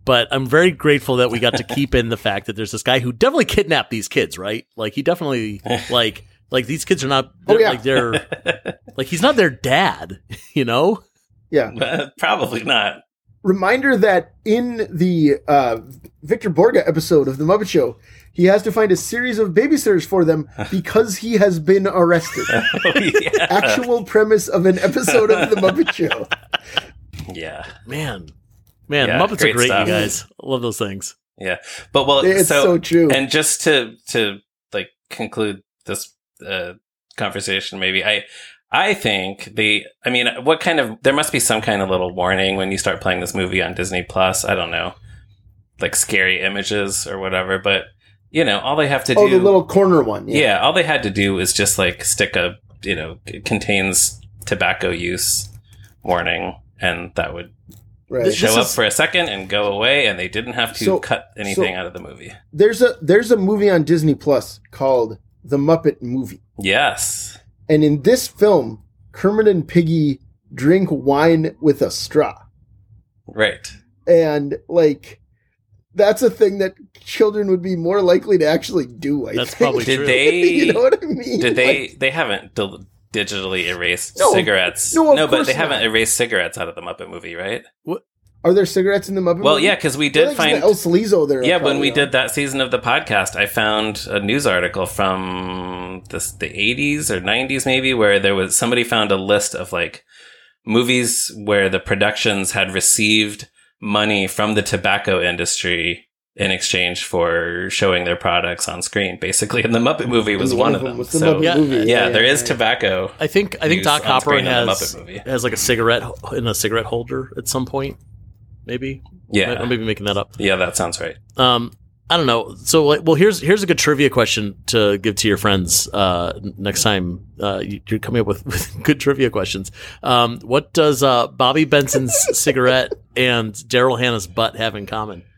But I'm very grateful that we got to keep in the fact that there's this guy who definitely kidnapped these kids, right? Like he definitely like like these kids are not Oh, they're- yeah. like they're like he's not their dad, you know? Yeah. Probably not. Reminder that in the uh, Victor Borge episode of The Muppet Show, he has to find a series of babysitters for them because he has been arrested. Oh, yeah. Actual premise of an episode of The Muppet Show. yeah. Man. Man, Yeah, Muppets are great great, stuff. you guys. I love those things. Yeah. But well, It's so, true. and just to to like conclude this uh, conversation maybe i i think the i mean what kind of there must be some kind of little warning when you start playing this movie on disney plus i don't know like scary images or whatever but you know all they have to oh, do the little corner one. yeah. Yeah. all they had to do is just like stick a you know it contains tobacco use warning and that would Right. This- show up is- for a second and go away and they didn't have to So- cut anything so- out of the movie There's a there's a movie on Disney Plus called The Muppet Movie. yes And in this film, Kermit and Piggy drink wine with a straw. right And like that's a thing that children would be more likely to actually do. I That's think. probably Did true. they? you know what I mean? Did they? Like, they haven't dil- digitally erased No, cigarettes. no, of but course they haven't not. erased cigarettes out of the Muppet movie, right? Are there cigarettes in the Muppet? Well, movie? yeah, because we did like find. El Salizo there. Yeah, when we are. did that season of the podcast, I found a news article from this, the 80s or 90s, maybe, where there was somebody found a list of like movies where the productions had received money from the tobacco industry in exchange for showing their products on screen, basically. And the Muppet movie was And one, of them. was the so, Muppet Yeah. movie. yeah, there is yeah. tobacco. I think I think Doc Hopper in the has Muppet movie. has like a cigarette in a cigarette holder at some point. Maybe. Yeah. I'm maybe making that up. Yeah, that sounds right. Um, I don't know. So, like, well, here's here's a good trivia question to give to your friends uh, next time uh, you- you're coming up with, with good trivia questions. Um, what does uh, Bobby Benson's cigarette and Daryl Hannah's butt have in common?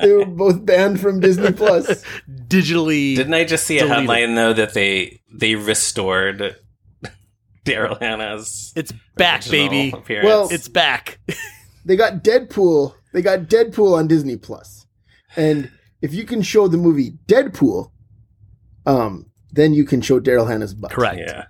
They were both banned from Disney Plus. Digitally, Didn't I just see a headline though that they they restored Daryl Hannah's it's back, baby. appearance? Well- It's back. They got Deadpool. They got Deadpool on Disney Plus, and if you can show the movie Deadpool, um, then you can show Daryl Hannah's butt. Correct. yeah,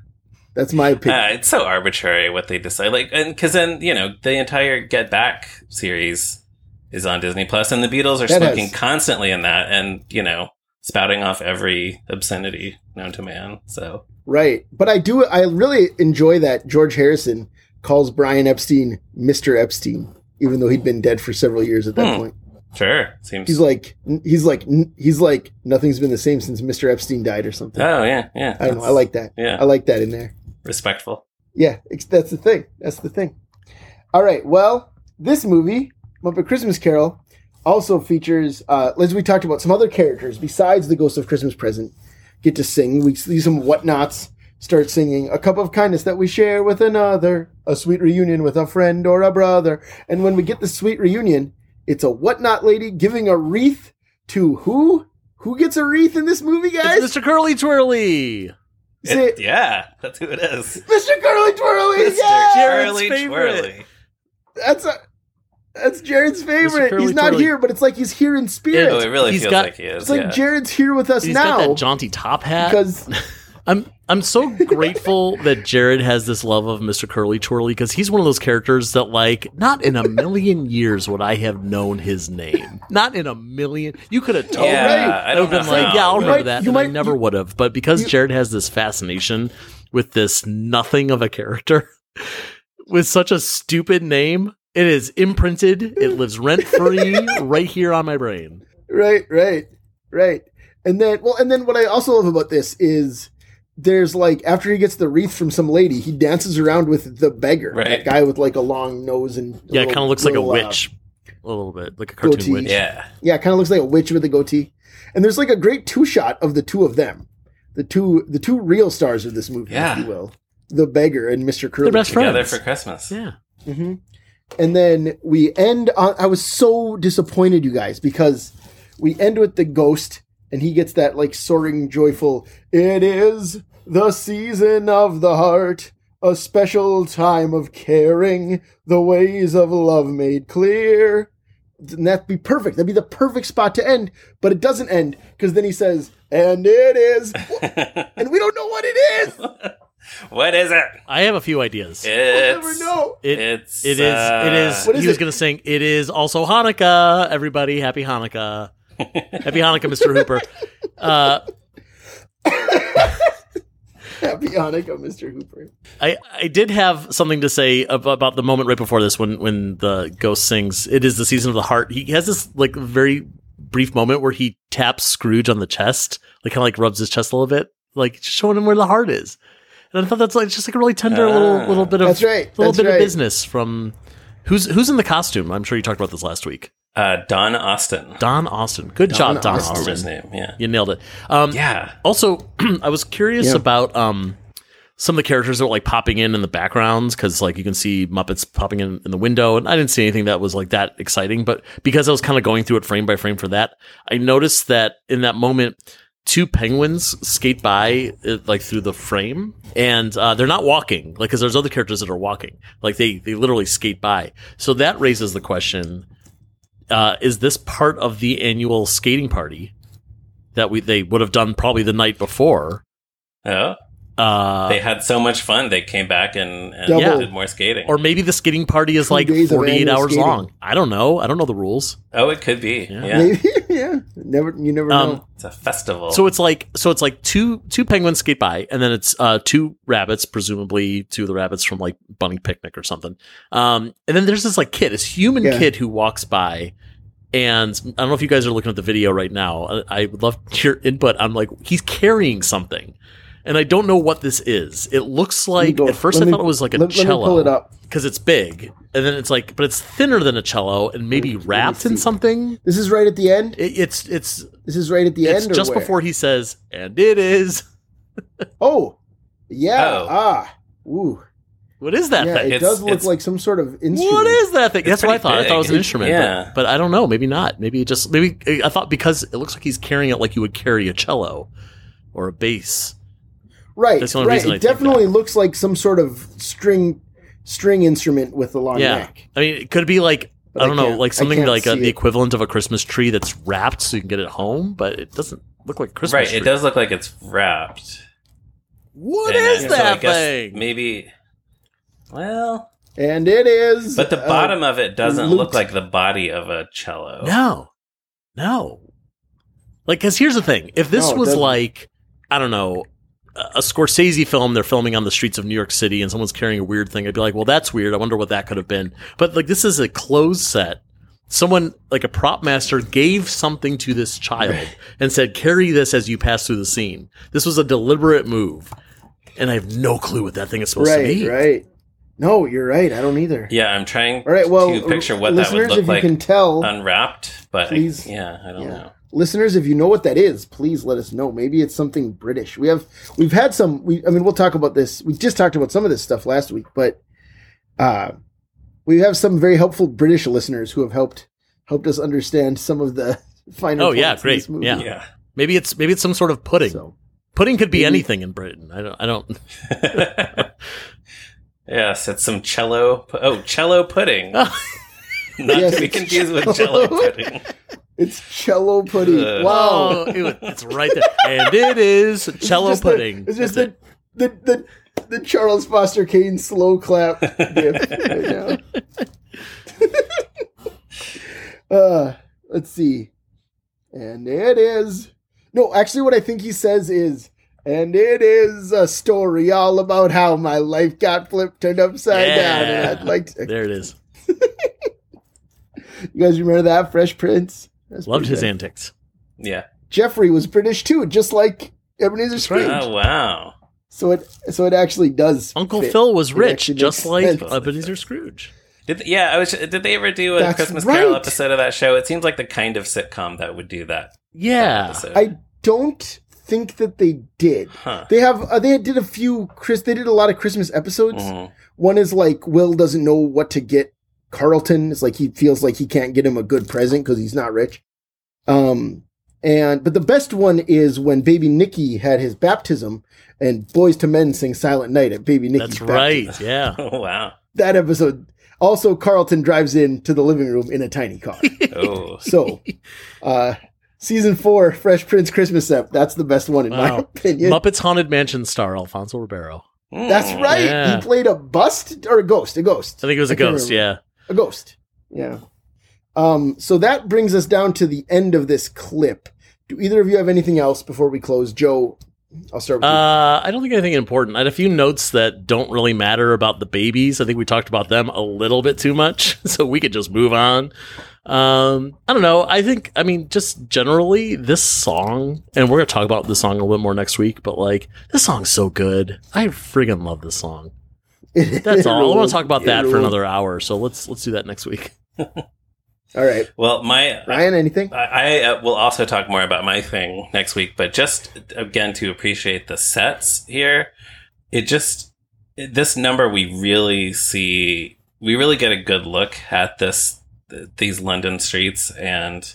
That's my opinion. uh, it's so arbitrary what they decide. Like, and because then you know the entire Get Back series is on Disney Plus, and the Beatles are That smoking has- constantly in that, and you know spouting off every obscenity known to man. So Right. But I do I really enjoy that George Harrison calls Brian Epstein Mr. Epstein, even though he'd been dead for several years at that Hmm. point. sure, seems. He's like he's like he's like nothing's been the same since Mr. Epstein died or something. oh yeah, yeah. I don't know. I like that. Yeah, I like that in there. respectful. Yeah, that's the thing. That's the thing. All right. Well, this movie, Muppet Christmas Carol, also features, uh, as we talked about, some other characters besides the Ghost of Christmas Present get to sing. We see some whatnots start singing a cup of kindness that we share with another, a sweet reunion with a friend or a brother. And when we get the sweet reunion, it's a whatnot lady giving a wreath to who? Who gets a wreath in this movie, guys? It's Mr. Curly Twirly. Say- It- yeah, that's who it is. Mr. Curly Twirly! Mr. Yeah! Jared's Charlie favorite. Twirly. That's a that's Jared's favorite. Curly He's not Twirly. here, but it's like he's here in spirit. Oh, it really He's feels got- like he is. it's like. Jared's here with us He's now got that jaunty top hat. because I'm I'm so grateful that Jared has this love of Mr. Curly Twirly because he's one of those characters that like not in a million years would I have known his name. Not in a million. You could have told Yeah, me. right. I I would have know been like, yeah, I'll remember that. you and I might- never would have. But because you- Jared has this fascination with this nothing of a character with such a stupid name, it is imprinted. It lives rent free right here on my brain. right, right, right. And then well, and then what I also love about this is there's like after he gets the wreath from some lady, he dances around with the beggar, Right. that guy with like a long nose and Yeah, it kind of looks like a little, uh, witch. A little bit. Like a cartoon Goatee. witch. Yeah. yeah, kind of looks like a witch with a goatee. And there's like a great two shot of the two of them, the two the two real stars of this movie, Yeah. if you will, the beggar and Mr. Curly. best Together friends. for Christmas. Yeah. hmm and then we end on. I was so disappointed, you guys, because we end with the ghost, and he gets that like soaring, joyful. It is the season of the heart, a special time of caring, the ways of love made clear. And that'd be perfect. That'd be the perfect spot to end, but it doesn't end because then he says, "And it is," and we don't know what it is. what is it? I have a few ideas. We'll It's never know. It, It's, it is. uh, is. What is he was it? going to sing. It is also Hanukkah. Everybody, happy Hanukkah. happy Hanukkah, Mr. Hooper. Uh, Happy Hanukkah, Mr. Hooper. I, I did have something to say ab- about the moment right before this when when the ghost sings it is the season of the heart he has this like very brief moment where he taps scrooge on the chest like kind of like rubs his chest a little bit like showing him where the heart is and i thought that's like just like a really tender Ah. little little bit of That's right. little That's bit right. of business from who's who's in the costume i'm sure you talked about this last week uh, Don Austin. don austin good Don job don Austin. austin, his name? Yeah. you nailed it um Yeah. also, I was curious Yeah. about um some of the characters that were like popping in in the backgrounds because like you can see Muppets popping in in the window, and I didn't see anything that was like that exciting. But because I was kind of going through it frame by frame for that, I noticed that in that moment. Two penguins skate by uh, like through the frame, and uh, they're not walking. Like, because there's other characters that are walking. Like they they literally skate by. So that raises the question: uh, Is this part of the annual skating party that we they would have done probably the night before? Oh, Uh, they had so much fun. They came back and, and Double. did more skating. or maybe the skating party is Two like 48 hours skating. long. I don't know. I don't know the rules. oh, it could be. Yeah. Yeah. Maybe, yeah. Never, you never Um, know. It's a festival. So it's like so it's like two two penguins skate by, and then it's uh two rabbits, presumably two of the rabbits from like Bunny Picnic or something. Um, and then there's this like kid, this human Yeah. kid who walks by. And I don't know if you guys are looking at the video right now. I I would love your input. I'm like, he's carrying something, and I don't know what this is. It looks like go- at first let I me- thought it was like a let, let cello. pull it up. because it's big, and then it's like, but it's thinner than a cello and maybe Let me wrapped in something. This is right at the end. It, it's it's This is right at the it's end. or just where? before he says, and it is. Oh, yeah. Oh. Ah, ooh. What is that yeah, thing? it It's- does look it's- like some sort of instrument. What is that thing? That's what I pretty thought. I thought it was an big. instrument. Yeah. But, but I don't know. Maybe not. Maybe it just maybe I thought because it looks like he's carrying it like you would carry a cello or a bass. Right, That's the only right. reason I It think definitely looks like some sort of string string instrument with a long yeah. neck. I mean, it could be like But I I don't know, like something like a, the equivalent of a Christmas tree that's wrapped so you can get it home, but it doesn't look like a Christmas. right. tree. It does look like it's wrapped. What And, is uh, so I that guess thing? Maybe. Well, And it is. but the uh, bottom of it doesn't looped- look like the body of a cello. No, no. Like, because here's the thing: if this No, was doesn't. like, I don't know, a a Scorsese film, they're filming on the streets of New York City, and someone's carrying a weird thing, I'd be like, well, that's weird. I wonder what that could have been. But like, this is a closed set. Someone like a prop master gave something to this child and said, "Carry this as you pass through the scene." This was a deliberate move, and I have no clue what that thing is supposed to be. right. No, you're right. I don't either. Yeah, I'm trying All right. Well, to picture what that listeners, would look if like you can tell, unwrapped, but I- yeah, I don't Yeah. know. Listeners, if you know what that is, please let us know. Maybe it's something British. We have we've had some. We I mean, we'll talk about this. We just talked about some of this stuff last week, but uh, we have some very helpful British listeners who have helped helped us understand some of the finer. Oh, yeah, points in this great. movie. Yeah. Yeah. Maybe it's maybe it's some sort of pudding. So Pudding could be Maybe- anything in Britain. I don't. I don't. yes, it's some cello. Oh, cello pudding. Not Yes, to be it's confused with cello. jello pudding. It's cello pudding. Uh, wow. Oh, it- it's right there, and it is It's cello the- pudding. it's just the, the the the Charles Foster Kane slow clap right uh, let's see. And it is. No, actually, what I think he says is, and it is a story all about how my life got flipped turned upside down. And Yeah. I'd like to. There it is. You guys remember that Fresh Prince? That's Loved his good. antics. Yeah. Jeffrey was British too, just like Ebenezer right. Scrooge. Oh wow. So it so it actually does. Uncle fit. Phil was It rich, just like sense. Ebenezer Scrooge. Did yeah? I was. Did they ever do a That's Christmas Carol episode of that show? It seems like the kind of sitcom that would do that. Yeah, episode. I don't think that they did. Huh. They have uh, they did a few Chris. They did a lot of Christmas episodes. Mhm. One is like Will doesn't know what to get Carlton. It's like he feels like he can't get him a good present because he's not rich. Um, and but the best one is when Baby Nicky had his baptism, and Boyz II Men sing Silent Night at Baby Nicky's That's baptism. right. Yeah. Oh, wow. That episode. Also, Carlton drives in to the living room in a tiny car. Oh, So, uh, season four, Fresh Prince Christmas ep. That's the best one in my opinion. Muppets Haunted Mansion star Alfonso Ribeiro. That's Mm. right. Yeah. He played a bust or a ghost. A ghost. I think it was a I ghost. remember. Yeah. A ghost. Yeah. Um, so that brings us down to the end of this clip. Do either of you have anything else before we close? Joe, I'll start with you. Uh, I don't think anything important. I had a few notes that don't really matter about the babies. I think we talked about them a little bit too much, so we could just move on. Um, I don't know. I think, I mean, just generally, this song, and we're gonna talk about this song a little bit more next week. But like, this song's so good. I friggin' love this song. That's all. I want to talk about that for another hour. So let's let's do that next week. All right. Well, my Ryan, anything? I, I uh, will also talk more about my thing next week, but just again to appreciate the sets here, it just this number we really see we really get a good look at this these London streets, and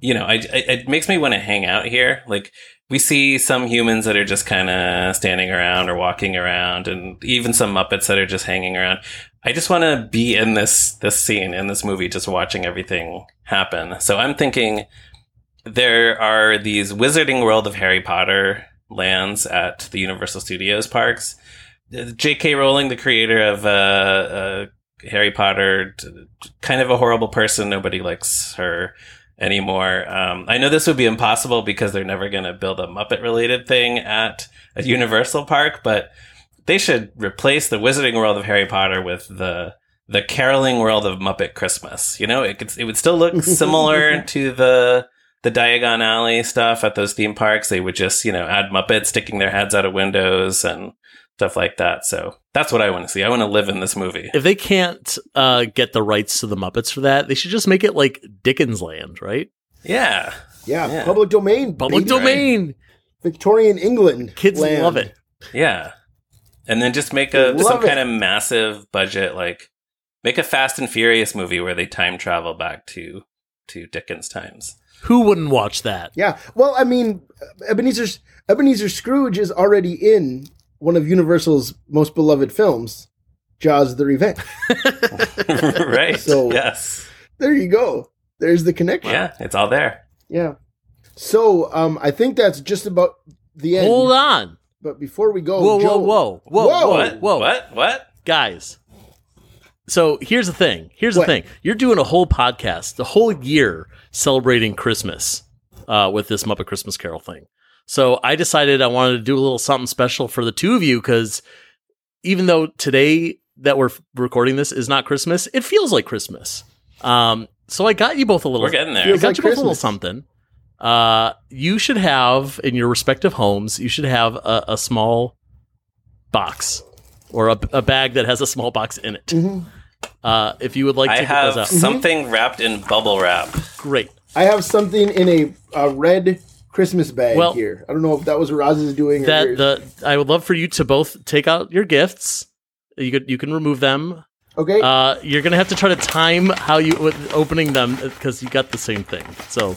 you know, I, I it makes me want to hang out here. Like we see some humans that are just kind of standing around or walking around, and even some Muppets that are just hanging around. I just want to be in this this scene in this movie, just watching everything happen. So I'm thinking there are these Wizarding World of Harry Potter lands at the Universal Studios parks. J.K. Rowling, the creator of uh, uh, Harry Potter, kind of a horrible person. Nobody likes her anymore. Um, I know this would be impossible because they're never going to build a Muppet related thing at a Universal park, but they should replace the Wizarding World of Harry Potter with the the caroling world of Muppet Christmas. You know, it could it would still look similar to the the Diagon Alley stuff at those theme parks. They would just you know add Muppets sticking their heads out of windows and stuff like that. So that's what I want to see. I want to live in this movie. If they can't uh, get the rights to the Muppets for that, they should just make it like Dickens Land, right? Yeah, Yeah, Yeah. public domain. Public baby. domain. Victorian England. Kids land. love it. yeah, and then just make a Love some it. kind of massive budget like make a Fast and Furious movie where they time travel back to to Dickens times. Who wouldn't watch that? Yeah. Well, I mean, Ebenezer's Ebenezer Scrooge is already in one of Universal's most beloved films, Jaws: The Revenge. right. So- yes. There you go. There's the connection. Yeah, it's all there. Yeah. So, um, I think that's just about the end. Hold on. But before we go, Whoa, whoa, Joe, whoa, whoa, Whoa. whoa, What? whoa, What? What? guys. So here's the thing. Here's What? the thing. You're doing a whole podcast, the whole year celebrating Christmas uh, with this Muppet Christmas Carol thing. So I decided I wanted to do a little something special for the two of you because even though today that we're f- recording this is not Christmas, it feels like Christmas. Um, so I got you both a little. We're getting there. I got like you both a little something. Uh, you should have in your respective homes. You should have a, a small box or a, a bag that has a small box in it. Mhm. Uh, if you would like I to get have those out, something wrapped in bubble wrap. great. I have something in a, a red Christmas bag Well- here. I don't know if that was what Roz is doing. That yours. the I would love for you to both take out your gifts. You could you can remove them. okay. Uh, you're gonna have to try to time how you with opening them because you got the same thing. So,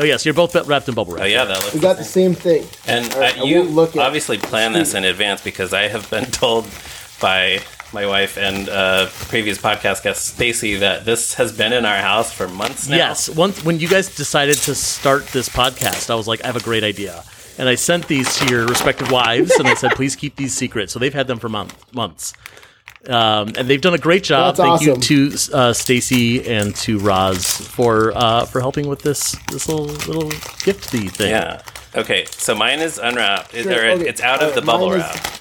oh yes, you're both wrapped in bubble wrap. Oh yeah, that looks. we got the same thing. And All right, uh, you won't look obviously plan this in advance because I have been told by my wife and uh, previous podcast guest Stacy that this has been in our house for months now. Yes. Once when you guys decided to start this podcast, I was like, I have a great idea, and I sent these to your respective wives, and I said, please keep these secret. So they've had them for month, months, um, and they've done a great job. That's Thank awesome. you to uh, Stacy and to Roz for uh, for helping with this this little little gifty thing. Yeah. Okay, so mine is unwrapped. It- Sure, or okay. It's out All of the bubble mine is- wrap.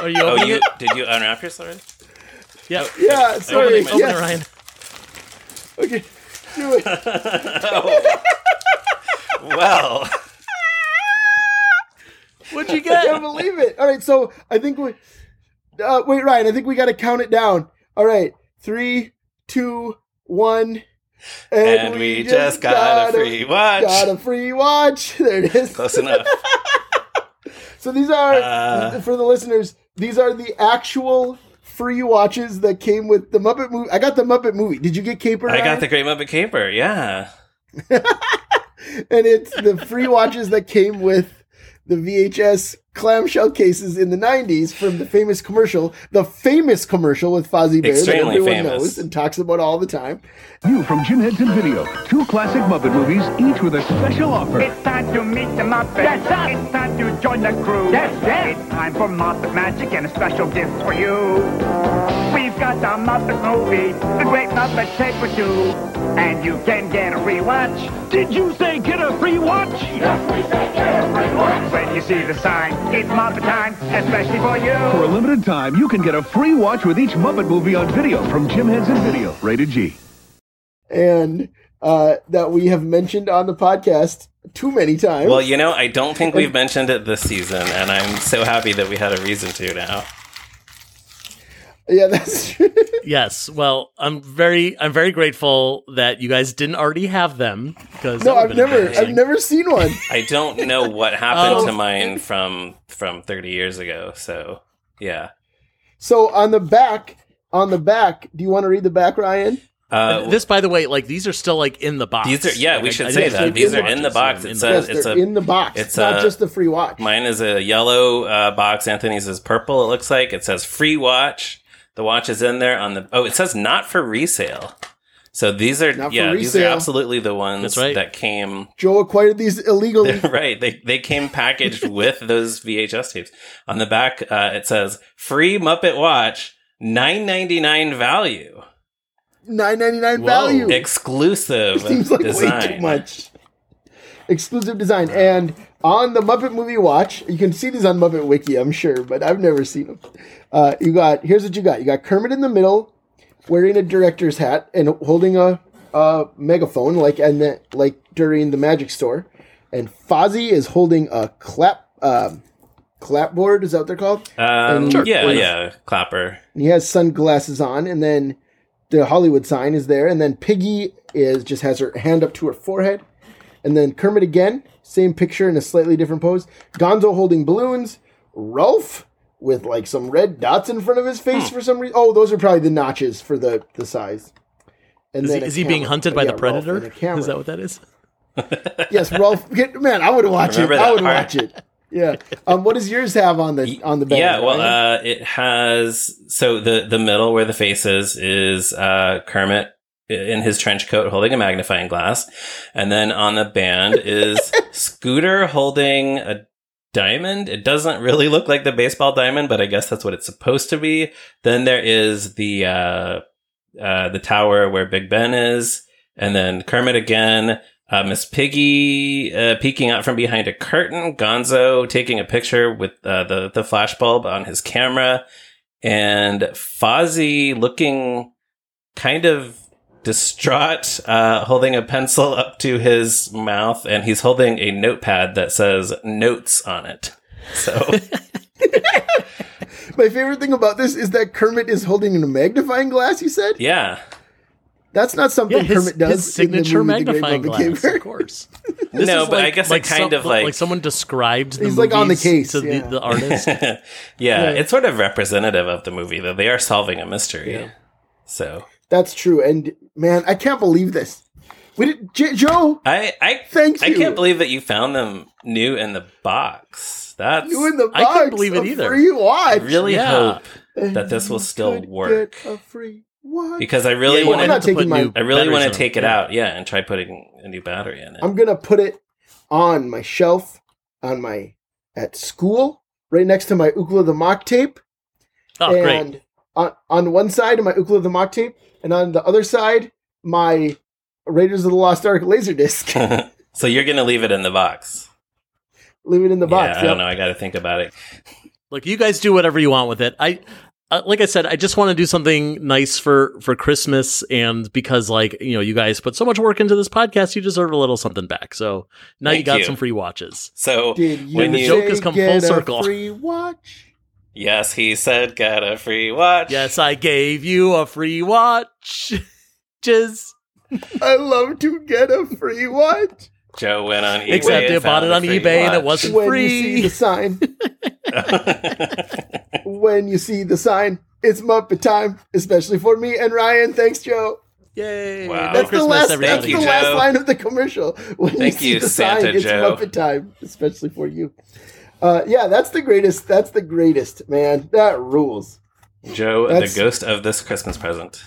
Are you Oh, you it? did you unwrap yours already? Yeah. Yeah, sorry. Open it, yes. Ryan. Okay. Do it. Well, What'd you get? I can't get? believe it. All right, so I think we. Uh, wait, Ryan. I think we got to count it down. All right, three, two, one, and we just got a free watch. Got a free watch. There it is. Close enough. So these are Uh. for the listeners. These are the actual free watches that came with the Muppet movie. I got the Muppet movie. Did you get Caper? I got the Great Muppet Caper. Yeah. and it's the free watches that came with the VHS clamshell cases in the 90s from the famous commercial, the famous commercial with Fozzie Bear that everyone famous. knows and talks about all the time. New from Jim Henson Video. Two classic Muppet movies, each with a special offer. It's time to meet the Muppets. That's us. It's time to join the crew. That's it. It's time for Muppet Magic and a special gift for you. We've got the Muppet movie, the Great Muppet Caper too, and you can get a free watch. Did you say get a free watch? When you see the sign, it's Muppet time, especially for you. For a limited time, you can get a free watch with each Muppet movie on video from Jim Henson Video. Rated G. And uh, that we have mentioned on the podcast too many times. Well, you know, I don't think we've mentioned it this season, and I'm so happy that we had a reason to now. Yeah, that's true. Yes. Well, I'm very I'm very grateful that you guys didn't already have them because no, I've never, I've never seen one. I don't know what happened Oh. to mine from from 30 years ago. So, yeah. So on the back, on the back, do you want to read the back, Ryan? Uh, this, by the way, like these are still like in the box. These are- yeah, Like, we should I say think that. These in are in the box. They're It's in a- yes, it's they're in the box. it's It's not a- just the free watch. Mine is a yellow uh, box. Anthony's is purple. It looks like it says free watch. The watch is in there on the. Oh, it says not for resale. So these are Not for yeah, these are resale. absolutely the ones right. that came Joe acquired these illegally. right. They they came packaged with those VHS tapes. On the back, uh, it says free Muppet Watch, nine ninety nine value, Nine ninety nine value. exclusive Seems like design. way too much. Exclusive design. And on the Muppet Movie Watch, you can see these on Muppet Wiki, I'm sure, but I've never seen them. Uh, you got here's what you got. You got Kermit in the middle, wearing a director's hat and holding a, a megaphone, like and the, like during the Magic Store, and Fozzie is holding a clap um, clapboard. Is that what they're called? Um, Sure. Yeah, yeah, clapper. He has sunglasses on, and then the Hollywood sign is there, and then Piggy is just has her hand up to her forehead, and then Kermit again, same picture in a slightly different pose. Gonzo holding balloons, Rolf with like some red dots in front of his face Hmm. for some reason. Oh, those are probably the notches for the the size. And Is he, then a is he being hunted by yeah, the predator? and a camera. Is that what that is? yes, Rolf. Get, man, I would watch it. Remember I would part. watch it. Yeah. Um, what does yours have on the on the bed? Yeah, well, uh, it has so the the middle where the face is is uh, Kermit in his trench coat holding a magnifying glass, and then on the band is Scooter holding a diamond. It doesn't really look like the baseball diamond, but I guess that's what it's supposed to be. Then there is the uh, uh, the tower where Big Ben is, and then Kermit again. Uh, Miss Piggy uh, peeking out from behind a curtain. Gonzo taking a picture with uh, the the flashbulb on his camera, and Fozzie looking kind of distraught, uh, holding a pencil up to his mouth, and he's holding a notepad that says notes on it. So My favorite thing about this is that Kermit is holding a magnifying glass. You said yeah, that's not something Yeah, his, Kermit does. his signature in the movie magnifying Muppet glass, Caper. of course. no, is but I guess it kind some- of like, like someone described the He's, like, on the case, to the, yeah. the artist. yeah, it's sort of representative of the movie though. They are solving a mystery. So That's true. And man, I can't believe this. We did, J- Joe. I I Thank I you. can't believe that you found them new in the box. That's You in the box. I couldn't believe it either. Free watch. I really Yeah. hope And that this will you still work. get a free watch. because I really Yeah, want I'm wanted to put my- new I really want to take it Yeah. out, yeah, and try putting a new battery in it. I'm gonna put it on my shelf on my at school, right next to my Ookla the Mock tape. Oh, great. and on on one side of my Ookla the Mock tape, and on the other side, my Raiders of the Lost Ark laser disc. so you're gonna leave it in the box. Leave it in the box. yeah, I yep. don't know. I got to think about it. Look, you guys do whatever you want with it. I, uh, like I said, I just want to do something nice for for Christmas, and because like you know, you guys put so much work into this podcast, you deserve a little something back. So now you got you. some free watches. So Did you when the joke has come full circle. Free watch. Yes, he said get a free watch. Yes, I gave you a free watch. Just I love to get a free watch. Joe went on eBay. except and you bought it on free eBay and it wasn't When free. you see the sign, when you see the sign, It's Muppet time, especially for me and Ryan. Thanks, Joe. Yay! Wow. Merry That's the last. everybody. That's Thank the you, last line of the commercial. When Thank see you, the Santa sign, it's Muppet time, especially for you. Uh, yeah, that's the greatest. That's the greatest, man. That rules. Joe, That's- the ghost of this Christmas present.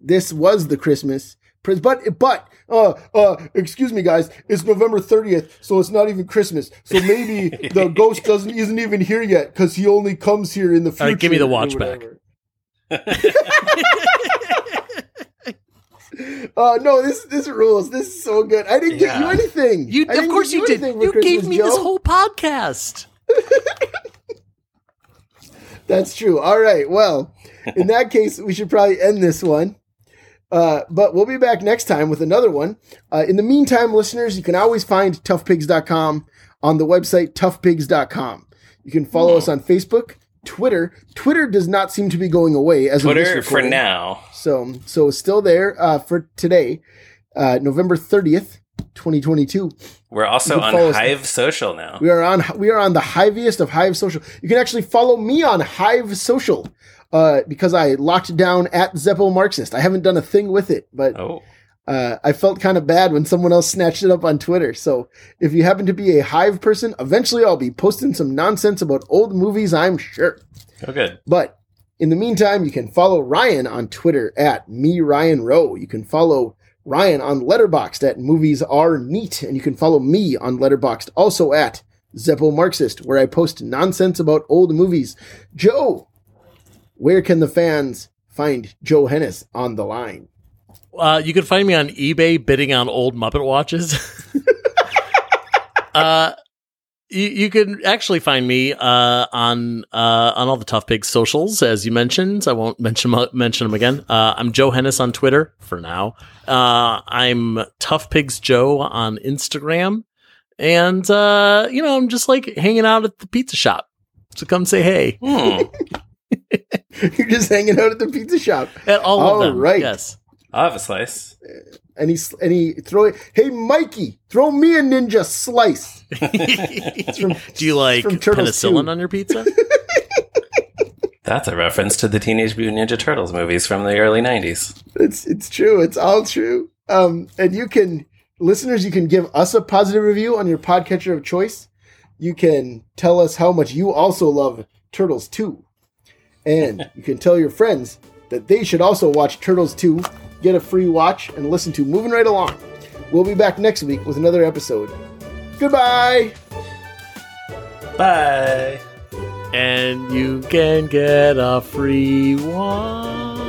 This was the Christmas, pres- but but uh uh excuse me, guys. It's November thirtieth, so it's not even Christmas. So maybe the ghost doesn't isn't even here yet because he only comes here in the future. All right, give me the or watch back. Uh, no, this this rules. This is so good. I didn't get you anything. You, of course, get you did. You gave Christmas, me this whole podcast. That's true. All right. Well, in that case, we should probably end this one. Uh, but we'll be back next time with another one. Uh, in the meantime, listeners, you can always find toughpigs.com on the website toughpigs.com. You can follow us on Facebook, Twitter. Twitter does not seem to be going away as Twitter for now. So, so it's still there uh, for today, uh, November 30th, 2022. We're also on Hive Social now. We are on we are on the hiviest of Hive Social. You can actually follow me on Hive Social uh, because I locked down at Zeppo Marxist. I haven't done a thing with it, but Oh, uh, I felt kind of bad when someone else snatched it up on Twitter. So if you happen to be a Hive person, eventually I'll be posting some nonsense about old movies. I'm sure. oh, good. But in the meantime, you can follow Ryan on Twitter at me Ryan Roe. You can follow Ryan on Letterboxd at Movies Are Neat, and you can follow me on Letterboxd also at Zeppo Marxist, where I post nonsense about old movies. Joe, where can the fans find Joe Hennes on the line? Uh, you can find me on eBay bidding on old Muppet watches. uh, you, you can actually find me uh, on uh, on all the Tough Pigs socials, as you mentioned. I won't mention mention them again. Uh, I'm Joe Hennes on Twitter for now. Uh, I'm Tough Pigs Joe on Instagram, and uh, you know I'm just like hanging out at the pizza shop. So come say hey Hmm. You're just hanging out at the pizza shop. at all of them. right. Yes. I'll have a slice. And he, and he throw it. Hey, Mikey, throw me a ninja slice. from- Do you like from Turtles penicillin 2. on your pizza? That's a reference to the Teenage Mutant Ninja Turtles movies from the early 90s. It's it's true. It's all true. Um, and you can listeners, you can give us a positive review on your podcatcher of choice. You can tell us how much you also love Turtles 2. And you can tell your friends that they should also watch Turtles 2, get a free watch, and listen to Moving Right Along. We'll be back next week with another episode. Goodbye. Bye. and you can get a free one.